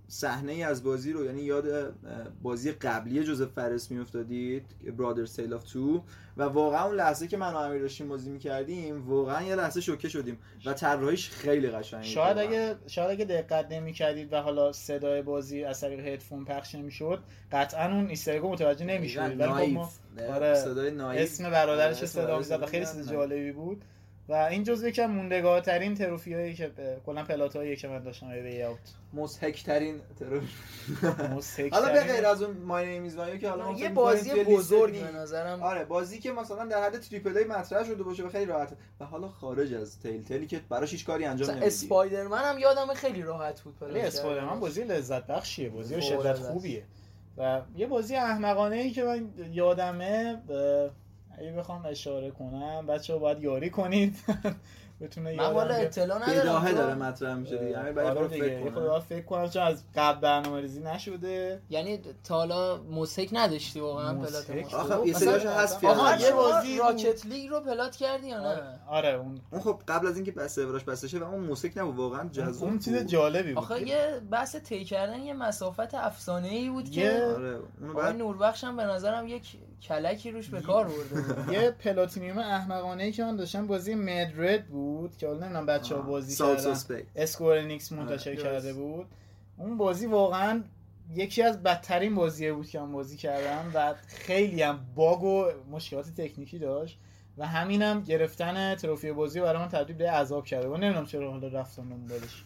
صحنه ای از بازی رو یعنی یاد بازی قبلی Josef Fares میافتادید Brothers A Tale of Two و واقعا اون لحظه که من و امیر داشتیم بازی می‌کردیم واقعا یه لحظه شوکه شدیم و طراحیش خیلی قشنگه شاید اگه شاید اگه دقت نمی‌کردید و حالا صدای بازی از طریق هدفون پخش نمی‌شد قطعا اون easter egg و متوجه نمی‌شدید. ولی خب ما آره. صدای اسم برادرش آره، صدا می‌زد و خیلی صدای جالبی بود. و این جزو یکم موندگار ترین trophy هایی که کلا plat هایی که من داشتم Way Out مضحک ترین trophy. حالا به غیر از اون ماین میزبانی که حالا یه بازی بزرگ به نظرم. آره بازی که مثلا در حد triple A مطرح شده باشه و خیلی راحت و حالا خارج از Telltale ی که براش هیچ کاری انجام نمیدی Spider-Man هم یادم خیلی راحت بود Spider-Man بازی لذت بخشیه بازی شدت خوبیه. و یه بازی احمقانه ای که من یادمه اگه بخوام اشاره کنم بچه ها باید یاری کنید. بتونه من والا اطلاع ندارم داره مطرح میشه دیگه. برای آره فکر کنم. فکر کنم چون از قبل برنامه‌ریزی نشده. یعنی تا حالا موسیک نداشتی واقعا پلات آخه یه سریاشو هست آخه یه بازی راکت لیگ رو پلات کردی یا نه؟ آره, آره اون اون خب قبل از اینکه بس سروراش بسته شه و اون موسیک نبود واقعا جذاب اون چیز جالبی بود آخه یه بحث طی کردن یه مسافت افسانه‌ای بود که آره اونو بعد نوربخش هم به نظرم یک کلکی روش به کار برده یه platinum احمقانه ای که من داشتم بازی Murdered بود که حالا نمی‌دونم بچه‌ها بازی کردن. Square Enix منتشر کرده بود. اون بازی واقعا یکی از بدترین بازیه بود که من بازی کردم و خیلی هم باگ و مشکلات تکنیکی داشت و همینم گرفتن trophy بازی برای من تبدیل به عذاب کرده. و نمی‌دونم چرا حالا رفتم دنبالش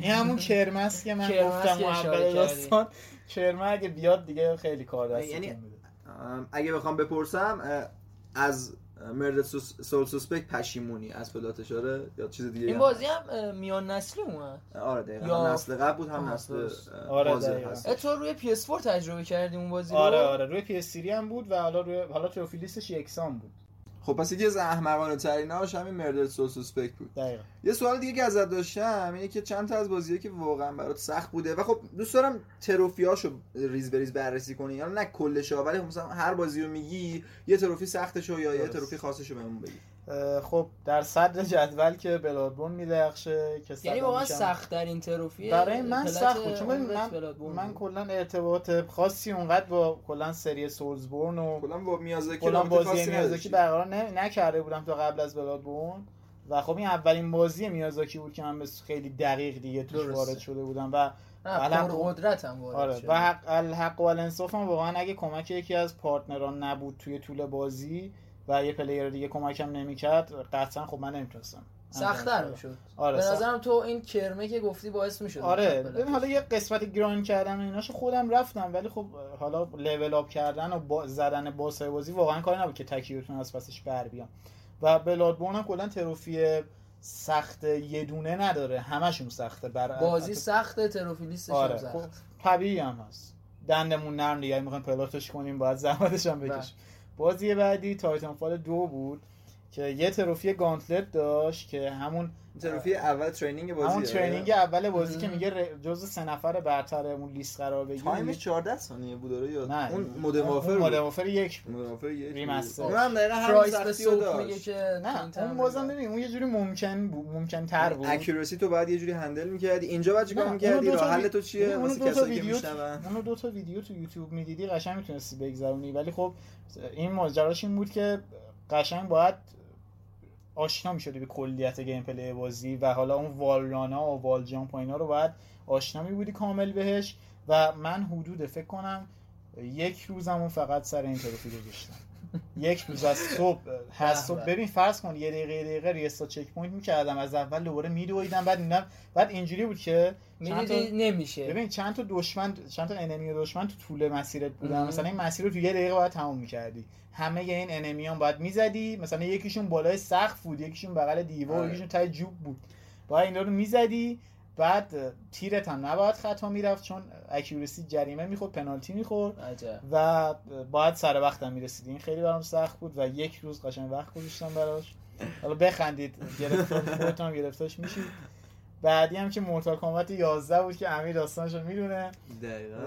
این همون کرمس که من گفتم اول داستان. کرمه اگه بیاد دیگه خیلی کار دست یعنی اگه بخوام بپرسم از مرد سول سوسپک پشیمونی از پلاتش آره؟ یا چیز دیگه این بازی هم میان نسلی اومد. آره دقیقا یا... نسل قبل بود هم نسل آره هست. تو روی PS4 تجربه کردی اون بازی آره آره روی PS3 هم بود و حالا روی حالا تروفیلیستش یکسان بود. خب پس یکی از احمقانه تریناش همین مردر سوسپکت بود. دقیقا. یه سوال دیگه که ازت داشتم اینه که چند تا از بازیه که واقعا برات سخت بوده و خب دوست دارم تروفیاشو ریز بریز بررسی کنی. یا نه کلش ولی خب مثلا هر بازی رو میگی یه تروفی سختشو یا یه تروفی خاصشو بهمون بگی. خب در صدر جدول که بلادبون میدرخشه که یعنی واقعا سخت در این تروفی برای من سخت بود چون من, من کلا ارتباط خاصی اونقدر با کلا سری سولزبورن و کلا با میازاکی کلا بازی میازاکی برقرار نکرده بودم تا قبل از بلادبون. و خب این اولین بازی میازاکی بود که من خیلی دقیق دیگه توش وارد شده بودم و قدرت هم آره و حق الحق و الانصاف هم واقعا اگه کمک یکی از partner ان نبود توی طول بازی و یه player دیگه کمکم نمی‌کرد قطعا خب من نمی‌تونستم. سختتر می‌شد. آره به نظرم تو این کرمه که گفتی باعث می‌شد آره ببین حالا یه قسمت grind کردن ایناشو خودم رفتم ولی خب حالا level up کردن و با زدن boss بازی واقعا کاری نبود که تکی بتونم از پسش بر بیام. و Bloodborne هم کلا trophy سخت یه دونه نداره همشون سخته. بر بازی سخته trophy list ش آره. سخت. خب طبیعی هم هست. دنده‌مون نرم دیگه می‌خوایم plat ش کنیم باید زحمتش هم بکشیم. بله. بازی بعدی Titanfall دو بود. که یه trophy gauntlet داشت که همون trophy اول training بازی همون training اول بازی که میگه جزء سه نفر برتر اون لیست قرار بگیره. تایمش 14 ثانیه بود آره یا نه اون Modern Warfare Modern Warfare یک Modern Warfare یک remaster. اون هم دقیقاً همین سختی رو میگه که نه اون بازم ببین اون یه جوری ممکن بود ممکن تر بود. accuracy تو بعد یه جوری handle می‌کردی. اینجا بعد چیکار می‌کردی؟ راه حل تو چیه؟ واسه کسایی که میشنون. اون دو تا ویدیو تو یوتیوب می‌دیدی قشنگ می‌تونستی بگذرونی. ولی خب این ماجراش این بود که قشنگ باید آشنا می‌شدی به کلیت gameplay بازی و حالا اون wall run ا و wall jump و اینا رو باید آشنا می بودی کامل بهش و من حدود فکر کنم یک روزمون فقط سر این trophy گذاشتم. یک روز از صبح هست صبح. ببین فرض کن یه دقیقه دقیقه restart checkpoint می‌کردم. از اول دوباره میدویدم بعد اینا بعد اینجوری بود که می‌دیدی نمیشه. ببین چند تا دشمن چند تا enemy دشمن تو طول مسیرت بودن. مثلا این مسیر رو تو یه دقیقه باید تموم می‌کردی. همه این انمیان باید می‌زدی. مثلا یکیشون بالای سقف بود یکیشون بغل دیوار آره. یکیشون ته جوب بود. باید اینا رو می‌زدی. بعد تیرت هم نباید خطا می‌رفت چون accuracy جریمه می‌خورد پنالتی می‌خورد و باید سر وقت هم می‌رسید. این خیلی برام سخت بود و یک روز قشنگ وقت گذاشتم براش. حالا بخندید گرفتار خودتون گرفتاش میشید. بعدی هم که مورتال کامبت 11 بود که امیر داستانشو می‌دونه.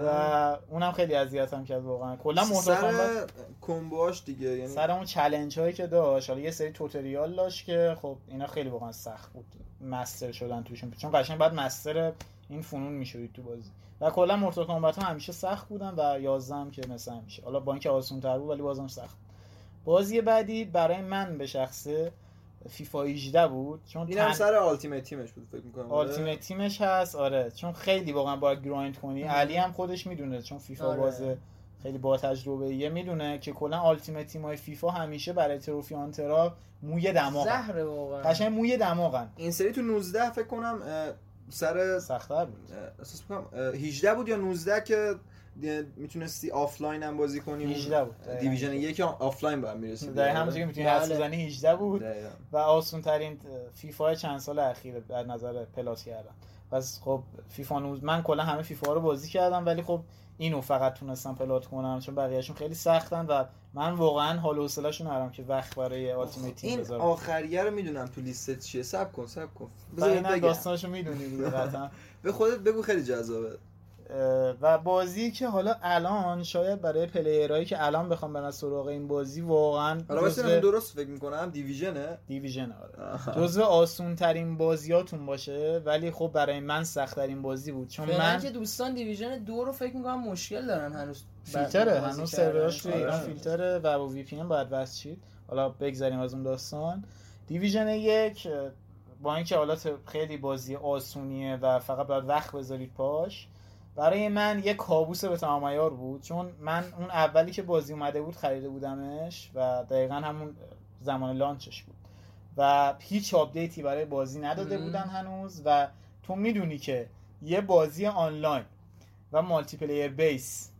و اونم خیلی اذیتم کرد واقعا. کلا مورتال کامبت کمبوهاش دیگه یعنی سر اون چالش هایی که داشت. حالا یه سری توتوریال داشت که خب اینا خیلی واقعا سخت بود مستر شدن توشون. چون قشنگ بعد مستر این فنون می‌شوید تو بازی. و کلا Mortal Kombat ها همیشه سخت بودن و 11 هم که مثلا همیشه. حالا با اینکه آسون تر بود ولی بازم سخت بازی بعدی برای من به شخصه فیفا 18 بود چون اینم تن... سر ultimate team ش بود فکر می‌کنم. ultimate آره. تیمش هست آره. چون خیلی واقعا باید grind کنی. علی هم خودش می‌دونه چون فیفا آره. بازه خیلی با تجربه یه می‌دونه که کلا ultimate team های فیفا همیشه برای trophy hunter ا موی دماغ زهره واقعا. قشنگ موی دماغن. این سری تو 19 فکر کنم سر سخت‌تر بود. اساس می‌کنم 18 بود یا 19 که می‌تونستی آفلاین هم بازی کنی 18 بود دیویژن یک آفلاین با هم می‌رسید. در همونجوری که می‌تونی حس بزنی 18 بود. و آسون ترین فیفا چند سال اخیر در نظر پلاس کردن. پس خب فیفا نوز من کلا همه فیفا رو بازی کردم ولی خب اینو فقط تونستم پلات کنم چون بقیه‌شون خیلی سختن و من واقعا حال و حوصله‌شون ندارم که وقت برای التیمیت تیم بذارم. این آخریه رو می‌دونم تو لیست چیه. سب کن سب کن. بذار داستانشو می‌دونی دیگه به خودت بگو خیلی جذابه. و بازی که حالا الان شاید برای پلیرهایی که الان بخوام برن سراغ این بازی واقعا حالا جزو... درست فکر می‌کنم دیویژنه؟ دیویژن آره. جزو آسون ترین بازیاتون باشه ولی خب برای من سخت ترین بازی بود چون من که دوستان دیویژن دو رو فکر می‌کنم مشکل دارن هنوز فیلتره هنوز سروراش توی ایران فیلتره و با VPN باید وصل شید. حالا بگذاریم از اون داستان. Division یک با اینکه حالا خیلی بازی آسونیه و فقط باید وقت بذارید پاش برای من یه کابوس به تمام بود چون من اون اولی که بازی اومده بود خریده بودمش و دقیقا همون زمان launch ش بود. و هیچ update ی برای بازی نداده بودن هنوز و تو می‌دونی که یه بازی آنلاین و multiplayer base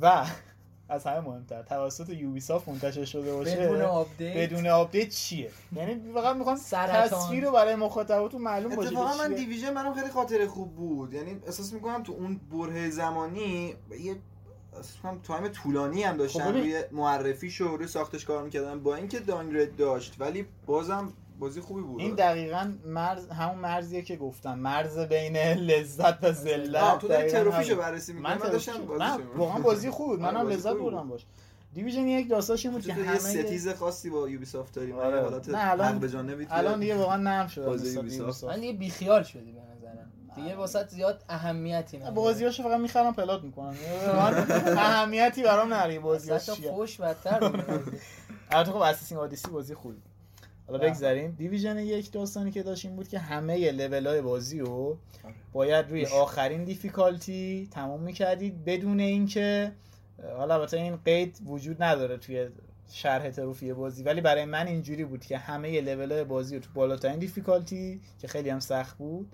و از همه مهمتر. توسط Ubisoft منتشر شده باشه. بدون update. بدون update چیه؟ یعنی فقط می‌خوان تصویر رو برای مخاطباتون معلوم باشه. اتفاقا من Division برام خیلی خاطره خوب بود. یعنی احساس می‌کنم تو اون برهه زمانی یه time طولانی هم داشتن خب روی معرفیش و روی ساختش کار می‌کردن با اینکه downgrade داشت ولی بازم بازی خوبی بود. این دقیقا مرز همون مرزیه که گفتم. مرز بین لذت و ذلت. تو داری trophy شو بررسی می‌کنی؟ من, من داشتم من واقعا بازی خوب بود. آره، منم بازی لذت بردم باش. Division یک داستانش این بود که یه همه ستیز خاصی با یوبی سافت داریم. آره. حالت نه، الان- به جانبی توی الان دیگه واقعا نرم شده بازی Ubisoft. Ubisoft. من دیگه بیخیال شدی به نظرم. دیگه واسه زیاد اهمیتی نداره. بازیاشو فقط می‌خرم plat می‌کنم. اهمیتی برام نره بازیاش چیه. فوش بدتر. البته خب Assassin's Odyssey بازی خوبی. حالا. بگذریم Division یک داستانی که داشت این بود که همه لول های بازی رو آره. باید روی آخرین difficulty تمام می‌کردید بدون اینکه حالا البته این قید وجود نداره توی شرح trophy بازی ولی برای من اینجوری بود که همه لول های بازی رو تو بالاترین difficulty که خیلی هم سخت بود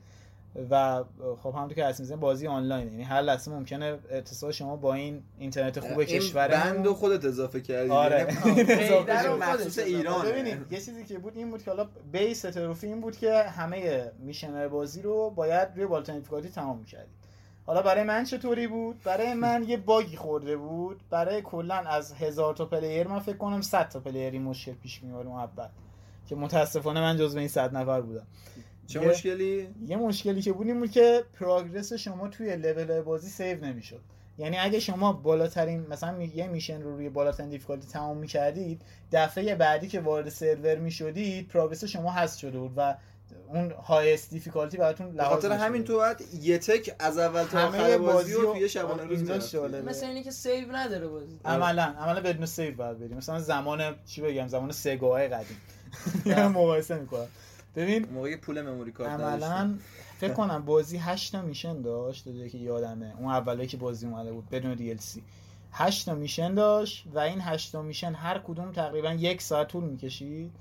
و خب همونطور که اسم می‌زنه بازی آنلاین یعنی هر لحظه ممکنه اتصال شما با این اینترنت خوب این کشور بند رو خودت اضافه کردی. آره. یعنی مخصوص خودش ایرانه. ببینید یه چیزی که بود این بود که حالا base trophy این بود که همه mission بازی رو باید روی بالاترین difficulty تمام می‌کردید حالا برای من چطوری بود؟ برای من یه باگی خورده بود. برای کلا از هزار تا player من فکر کنم 100 تا player این مشکل پیش میاد اون اول که متاسفانه من جزو این 100 نفر بودم. چه یه- مشکلی یه مشکلی که بود این بود که progress شما توی level بازی save نمی‌شد یعنی اگه شما بالاترین مثلا یه mission رو روی بالاترین difficulty تمام می‌کردید دفعه بعدی که وارد سرور می‌شدید progress شما حذف شده بود و اون highest difficulty براتون لحاظ خاطر. همین تو باید یه تک از اول تا همه آخر بازی رو رو- توی شبانه روز اینجا می‌رفتی. جالبه. مثل اینی که save نداره بازی عملا عملا بدون save باید بریم مثلا زمان چی بگم زمان سگاهای قدیم. مقایسه می‌کنم ببین موقعی پول memory card عملا. فکر کنم بازی 8 تا mission داشت دیگه که یادمه. اون اولی که بازی اومده بود بدون DLC 8 تا mission داشت و این 8 تا mission هر کدوم تقریبا یک ساعت طول می‌کشید.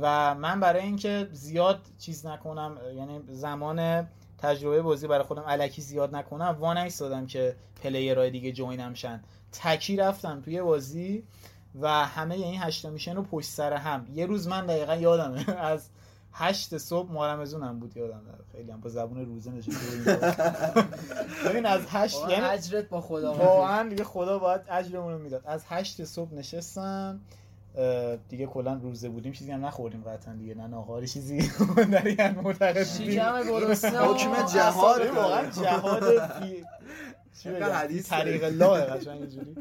و من برای اینکه زیاد چیز نکنم یعنی زمان تجربه بازی برای خودم علکی زیاد نکنم وان ایستادم که پلیرهای دیگه جوینم شن. تکی رفتم توی بازی و همه این هشتا میشن رو پشت سر هم. یه روز من دقیقا یادمه از هشت صبح مارمزونم بود یادم خیلی هم با زبون روزه بودیم. ببین از هشت یعنی اجرت با خدا واقعا دیگه خدا باید اجرمون رو می‌داد. از هشت صبح نشستم دیگه کلا روزه بودیم. چیزی هم نخوردیم قطعا دیگه نه ناهاری چیزی. در این معتقد شکم گرسنه حکم جهاد واقعا جهاد طریق. الله قشنگ اینجوری.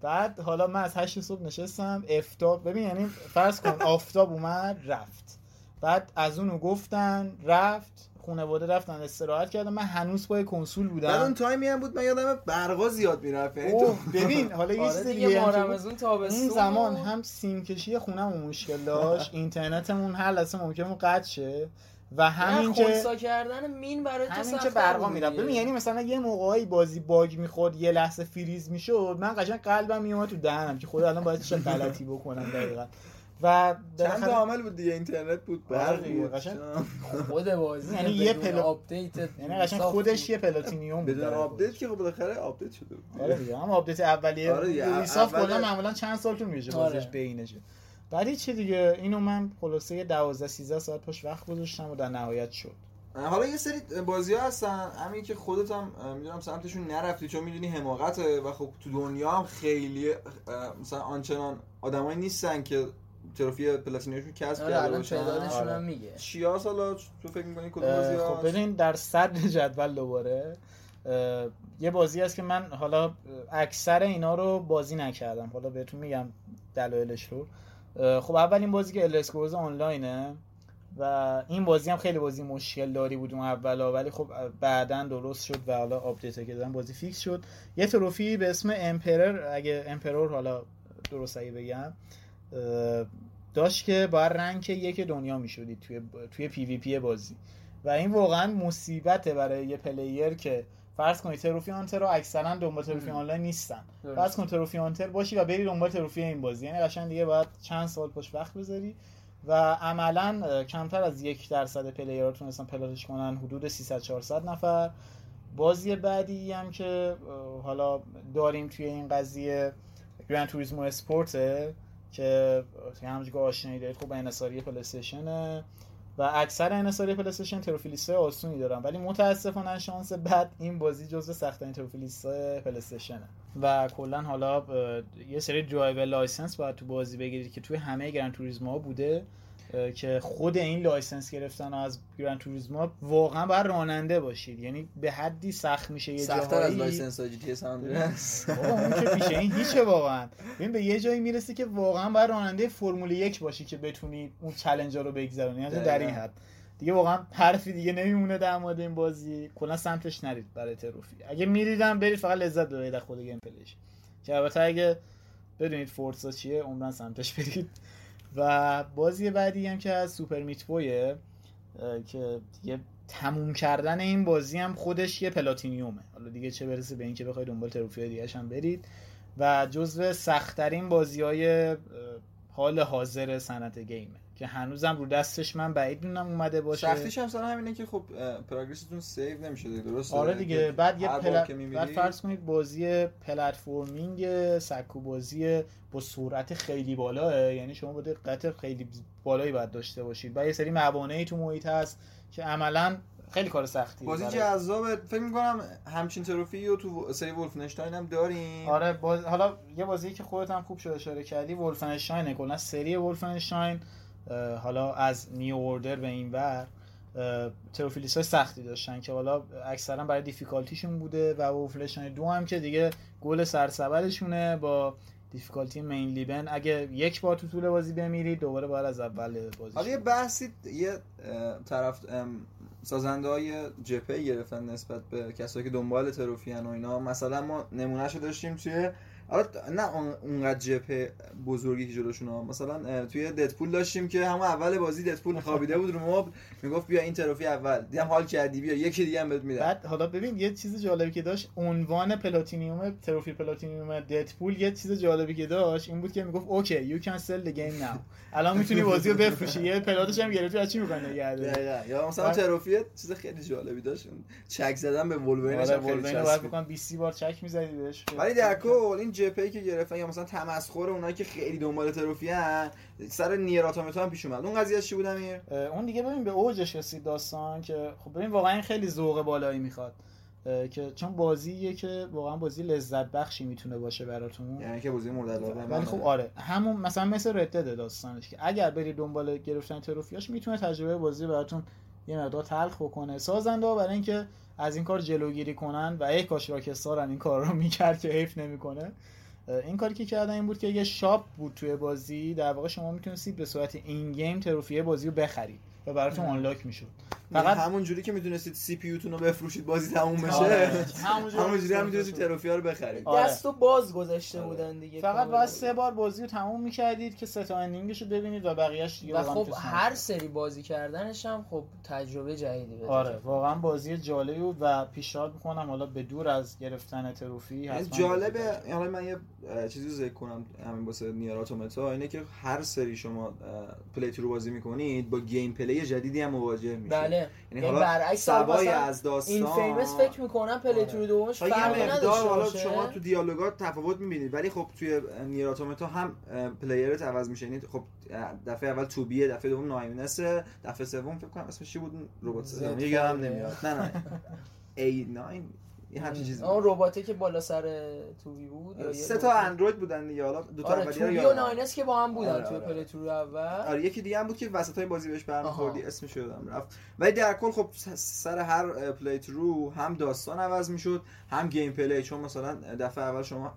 بعد حالا من از هشت صبح نشستم افتاب ببین یعنی فرض کن آفتاب اومد رفت. بعد از اونو گفتن رفت خانواده رفتن استراحت کردم من هنوز پای کنسول بعد اون بودم تایمی هم بود من یادم برقا زیاد می‌رفت. یعنی تو اوه ببین حالا یه آره چیز دیگه. مارمزون تابستون اون زمان هم سیم کشی خونمون مشکل داشت. اینترنتمون هر لحظه ممکنه قطع شه. و همین که خونسا کردن مین برای تو همین که برقا دیگه. ببین یعنی مثلا یه موقعی بازی باگ می‌خورد یه لحظه فریز می‌شد من قشنگ قلبم میومد تو دهنم که خدا الان باید چه غلطی بکنم دقیقا. و چند تا عامل بود دیگه؟ اینترنت بود آره برق بود قشنگ. خود بازی یعنی یه پلا- آپدیت یعنی قشنگ خودش یه پلاتینیوم بود بدون آپدیت. که خب بالاخره آپدیت شده بود آره دیگه هم آپدیت اولیه. آره دیگه، یوبیسافت اول- کلا معمولا چند سال طول میشه آره. بازش بینشه بعد چی دیگه اینو من خلاصه 12 13 ساعت پشت وقت گذاشتم و در نهایت شد. حالا یه سری بازی ها هستن. همین که خودت هم می‌دونم سمتشون نرفتی چون می‌دونی حماقته و خب تو دنیا هم خیلی مثلا آنچنان آدمایی نیستن که تروفی پلاتینیشون کسب آره کرده باشن. تعدادشون آره. هم میگه. چیا حالا تو فکر می‌کنی کدوم بازی خب ببین در صدر جدول دوباره یه بازی هست که من حالا اکثر اینا رو بازی نکردم. حالا بهتون میگم دلایلش رو. خب اولین بازی که Elder Scrolls آنلاینه و این بازی هم خیلی بازی مشکل داری بود اون اولا ولی خب بعدا درست شد و حالا update که دادن بازی fix شد. یه trophy به اسم Emperor اگه Emperor حالا درست اگه بگم داشت که باید rank یک دنیا می‌شدید توی توی PVP بازی. و این واقعا مصیبته برای یه player که فرض کنید trophy hunter رو اکثرا دنبال trophy. آنلاین نیستن. فرض کن trophy hunter باشی و بری دنبال trophy این بازی. یعنی قشنگ دیگه باید چند سال پشت وقت بذاری و عملا کمتر از یک درصد player ها تونستن plat ش کنن حدود 300 400 نفر. بازی بعدی هم که حالا داریم توی این قضیه Gran Turismo Sport ه که اه، همونجور که آشنایی دارید خب انحصاری PlayStation ه و اکثر انحصاری PlayStation trophy list آسونی دارن. ولی متاسفانه شانس بد این بازی جزو سختترین trophy list PlayStation ه و کلا حالا یه سری driver license باید تو بازی بگیرید که توی همه گرند توریسما بوده. که خود این لایسنس گرفتن از گرند توریسما واقعا باید راننده باشید. یعنی به حدی سخت میشه یه جایی سخت‌تر از لایسنس جی تی اون که میشه. این هیچه واقعا. ببین به یه جایی می‌رسی که واقعا باید راننده فرمول یک باشی که بتونی اون چالش رو بگذرونی. یعنی در این حد. دیگه واقعا حرفی دیگه نمیمونه در مورد این بازی. کلا سمتش نرید برای trophy. اگه میریدم برید فقط لذت ببرید از خود gameplay ش. که البته اگه بدونید Forza چیه عمراً سمتش برید. و بازی بعدی هم که از Super Meat Boy ه که دیگه تموم کردن این بازی هم خودش یه platinum ه. حالا دیگه چه برسه به اینکه بخواید دنبال trophy دیگه هم برید. و جزو سختترین بازی های حال حاضر صنعت game ه. که هنوزم رو دستش من بعید می‌دونم اومده باشه. سختیش هم همینه که خب progress تون save نمیشه درست آره دیگه. بعد یه پل... بعد فرض کنید بازی platforming سکو بازی با سرعت خیلی بالاه. یعنی شما باید قطر خیلی بالایی باید داشته باشید. و یه سری موانعی تو محیط هست که عملا خیلی کار سختی بازی جذابه. فکر می‌کنم همچین trophy رو تو سری Wolfenstein هم داریم. آره باز... حالا یه بازی که خودت هم خوب شده اشاره کردی Wolfenstein کلا سری Wolfenstein حالا از نیو اوردر به این ور تروفیلیس های سختی داشتن که حالا اکثرا برای دیفیکالتیشون بوده و ولفنشتاین دو هم که دیگه گل سرسبلشونه با دیفیکالتی مین لیبن اگه یک بار تو طول بازی بمیرید دوباره باید از اول بازی حالا یه بحثی یه طرف سازنده های جپه گرفتن نسبت به کسایی که دنبال تروفی و اینا. مثلا ما نمونهشو داشتیم توی آره نه اونقدر جپه بزرگی که جلوشون ها مثلا توی Deadpool داشتیم که همون اول بازی Deadpool خوابیده بود رو مبل. می‌گفت بیا این trophy اول. دیدم حال کردی بیا یکی دیگه هم بهت میدم. بعد حالا ببین یه چیز جالبی که داشت عنوان platinum trophy platinum Deadpool یه چیز جالبی که داشت این بود که می‌گفت OK you can sell the game now الان می‌تونی بازی رو بفروشی. یه plat ش هم گرفتی از چی می‌کنه یا مثلا تروفی چیز خیلی جالبی داشت. چک زدن به Wolverine آره بعد بکنم 20 بار چک می‌زدی بهش. ولی در کل این جپی که گرفتن یا مثلا تمسخر اونایی که خیلی دنبال تروفی ان سر نیر هم پیش اومد. اون قضیه چی بود امیر؟ اون دیگه ببین به اوجش رسید داستان که خب ببین واقعا خیلی ذوق بالایی می‌خواد. که چون بازیه که واقعا بازی لذت بخشی می‌تونه باشه براتون. یعنی که بازی مورد علاقه ولی خب آره همون مثلا مثل ردد داستانش که اگر برید دنبال گرفتن تروفیاش می‌تونه تجربه بازی براتون یه مقدار تلخ بکنه. سازنده برای اینکه از این کار جلوگیری کنن و ای کاش Rockstar این کار رو می‌کرد که حیف نمی‌کنه. این کاری که کردن این بود که یه shop بود توی بازی در واقع شما می‌تونستید به صورت in-game trophy ی بازی رو بخرید و براتون unlock می‌شد. یعنی فقط همون جوری که می‌دونستید CPU تون رو بفروشید بازی تموم بشه. آره. همون جوری هم می‌تونستید. تروفی رو بخرید. آره. دستو باز گذاشته آره. بودن دیگه. فقط باید سه بار بازی رو تموم می‌کردید که سه تا ending ش رو ببینید و بقیه‌اش دیگه و خب هر سری بازی کردنش هم خب تجربه جدیدی بده آره واقعا بازی جالبی بود و پیشنهاد می‌کنم حالا به دور از گرفتن trophy یعنی جالبه یعنی من یه چیزی ذکر کنم همین واسه Nier Automata اینه که هر سری شما play رو بازی می‌کنید با gameplay جدیدی هم مواجه میشید. بله یعنی, برعکس سوای از داستان این famous فکر می‌کنم play آره. دومش فرقی نداشته حالا شما تو دیالوگات تفاوت می‌بینید ولی خب توی Nier Automata هم player ت عوض میشه. یعنی خب دفعه اول 2B ه دفعه دوم 9S دفعه سوم فکر کنم اسمش چی بود؟ ربات یادم نمیاد. نه نه. A9 یه همچین چیزی اون رباته که بالا سر 2B بود سه تا اندروید بودن دیگه حالا دو تا آره 2B و 9S که با هم بودن آره توی آره. playthrough اول. آره یکی دیگه هم بود که وسطای بازی بهش برمیخوردی اسمش یادم رفت. ولی در کل خب سر هر play رو هم داستان عوض می‌شد هم gameplay. چون مثلا دفعه اول شما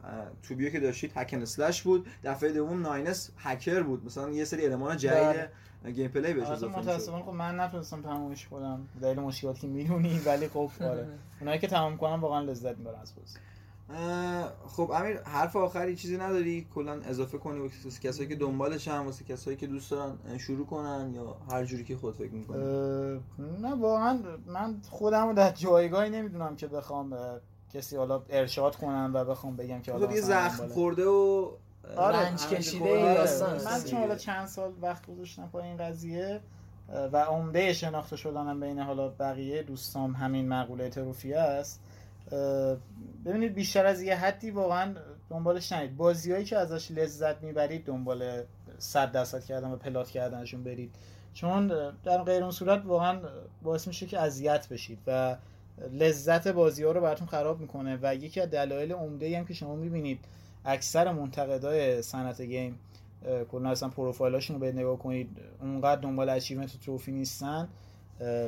2B و که داشتید hack slash بود. دفعه دوم 9S هکر بود. مثلا یه سری المان جدید بله. gameplay بهش اضافه متأسفانه خب من نتونستم تمومش کنم. دلیل مشکلاتی می‌دونی ولی خب آره. اونایی که تمام کنم واقعا لذت می‌برن از بازی. خب امیر حرف آخری چیزی نداری؟ کلا اضافه کنی واسه کسایی که دنبالش هم واسه کسایی که دوست دارن شروع کنن یا هر جوری که خود فکر می‌کنی؟ نه واقعا من خودمو در جایگاهی نمی‌دونم که بخوام کسی حالا ارشاد کنم و بخوام بگم که حالا یه زخم خورده و آره رنج کشیده داستان من چون حالا چند سال وقت گذاشتم با این قضیه و عمده شناخته شدنم بین حالا بقیه دوستام همین مقوله تروفیه است ببینید بیشتر از یه حدی واقعا دنبالش نید بازیهایی که ازش لذت می‌برید دنبال صد درصد کردن و پلات کردنشون برید. چون در غیر اون صورت واقعا باعث میشه که اذیت بشید و لذت بازی ها رو براتون خراب می‌کنه. و یکی از دلایل عمده هم که شما می‌بینید اکثر منتقدای صنعت گیم کلا اصلا پروفایلاشون رو یه نگاه کنید اونقدر دنبال achievement و trophy نیستن.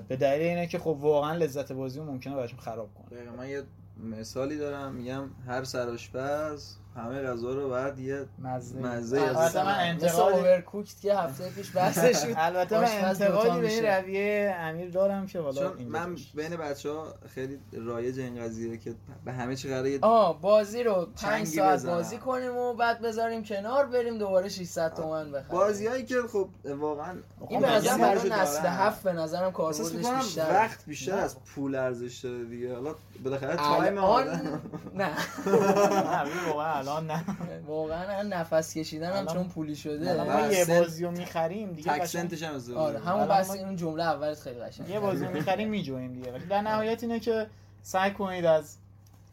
به دلیل اینه که خب واقعا لذت بازی رو ممکنه براشون خراب کنه. من یه مثالی دارم میگم هر سرآشپز همه غذا رو باید یه مزه. مزه البته من انتقاد Overcooked که هفته پیش بحثش شد البته من انتقادی به این رویه امیر دارم که حالا چون من بین بچه ها خیلی رایج این قضیه که به همه چی قراره آه بازی رو 5 ساعت بازی کنیم و بعد بذاریم کنار بریم دوباره 600 تومن بخریم. بازیایی که خب واقعا این به نظر برای نسل هفت به نظرم کاربردش بیشتر. وقت بیشتر از پول ارزش داره دیگه. حالا بالاخره تایم نه واقعا. الان نه. واقعا نفس کشیدن هم چون پولی شده. ما یه بازی رو می‌خریم دیگه تکسنتش هم آره همون بس این جمله اولت خیلی قشنگه یه بازی رو می‌خریم میجویم دیگه. در نهایت اینه که سعی کنید از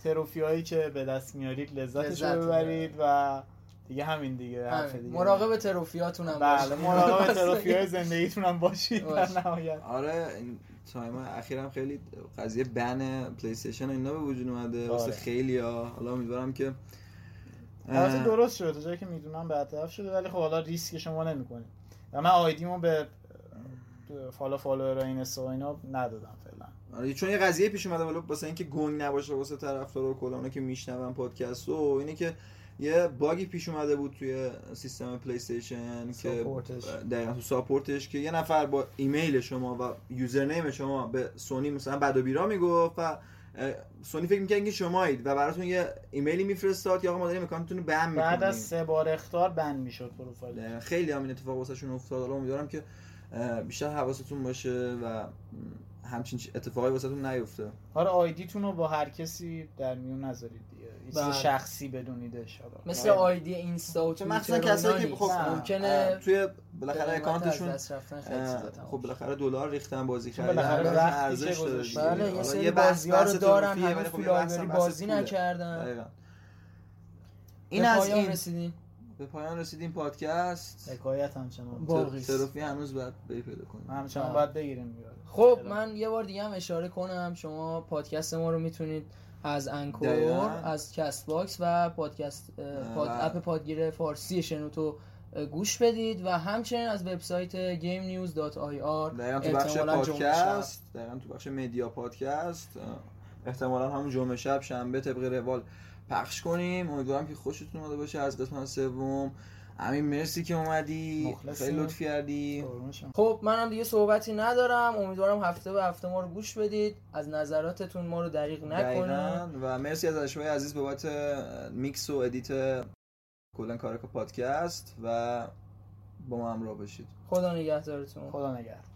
trophy هایی که به دست میارید لذتش رو ببرید و دیگه همین دیگه حرف دیگه. مراقب trophy یاتون هم بله مراقب trophy های زندگیتون هم باشید در نهایت. آره این time اخیرم خیلی قضیه ban PlayStation اینا به وجود اومده. واسه خیلی ها حالا امیدوارم که البته درست شده تا جایی که می‌دونم برطرف شده ولی خب حالا ریسک شما نمی‌کنید و من ID مو به follow follower این و اینا ندادم فعلا. آره چون یه قضیه پیش اومده ولی واسه اینکه گنگ نباشه واسه طرفدارا و کلا که میشنون پادکست و اینه که یه bug ی پیش اومده بود توی سیستم PlayStation که دقیقا تو support ش که یه نفر با ایمیل شما و username شما به سونی مثلا بد و بیراه می‌گفت و سونی فکر می‌کنه که شمایید و براتون یه ایمیلی میفرستاد که آقا ما داریم account تون رو ban می‌کنیم. بعد از سه بار اخطار ban می‌شد پروفایل. خیلی هم این اتفاق واسهشون افتاد. حالا امیدوارم که بیشتر حواستون باشه و همچین اتفاقی واسهتون نیفته. آره آیدیتون رو با هر کسی در میون نذارید چیز بله. شخصی بدونیدش مثل آیدی اینستا و مثلا کسایی که خب ممکنه توی بالاخره اکانتشون خب بالاخره دلار ریختن بازی کردن بالاخره ارزش داره بله یه سری بازی‌ها رو دارن هنوز تو بازی نکردن. این از این. رسیدیم. به پایان رسیدیم پادکست. حکایت همچنان trophy هنوز باید بی پیدا کنیم همچنان باید بگیریم خب من یه بار دیگه هم اشاره کنم. شما پادکست ما رو می‌تونید از Anchor از Castbox و پادکست پاد... app پادگیر فارسی شنوتو گوش بدید و همچنین از وبسایت gamenews.ir دقیقا تو بخش پادکست دقیقا تو بخش media پادکست احتمالا همون جمعه شب شنبه طبق روال پخش کنیم. امیدوارم که خوشتون اومده باشه از قسمت سوم. همین مرسی که اومدی. خیلی لطف کردی. خب منم دیگه صحبتی ندارم. امیدوارم هفته به هفته ما رو گوش بدید. از نظراتتون ما رو دریغ نکنید. و مرسی از اشوای عزیز بابت میکس و edit کلا کارای پادکست. و با ما همراه باشید. خدا نگهدارتون. خدا نگهدار.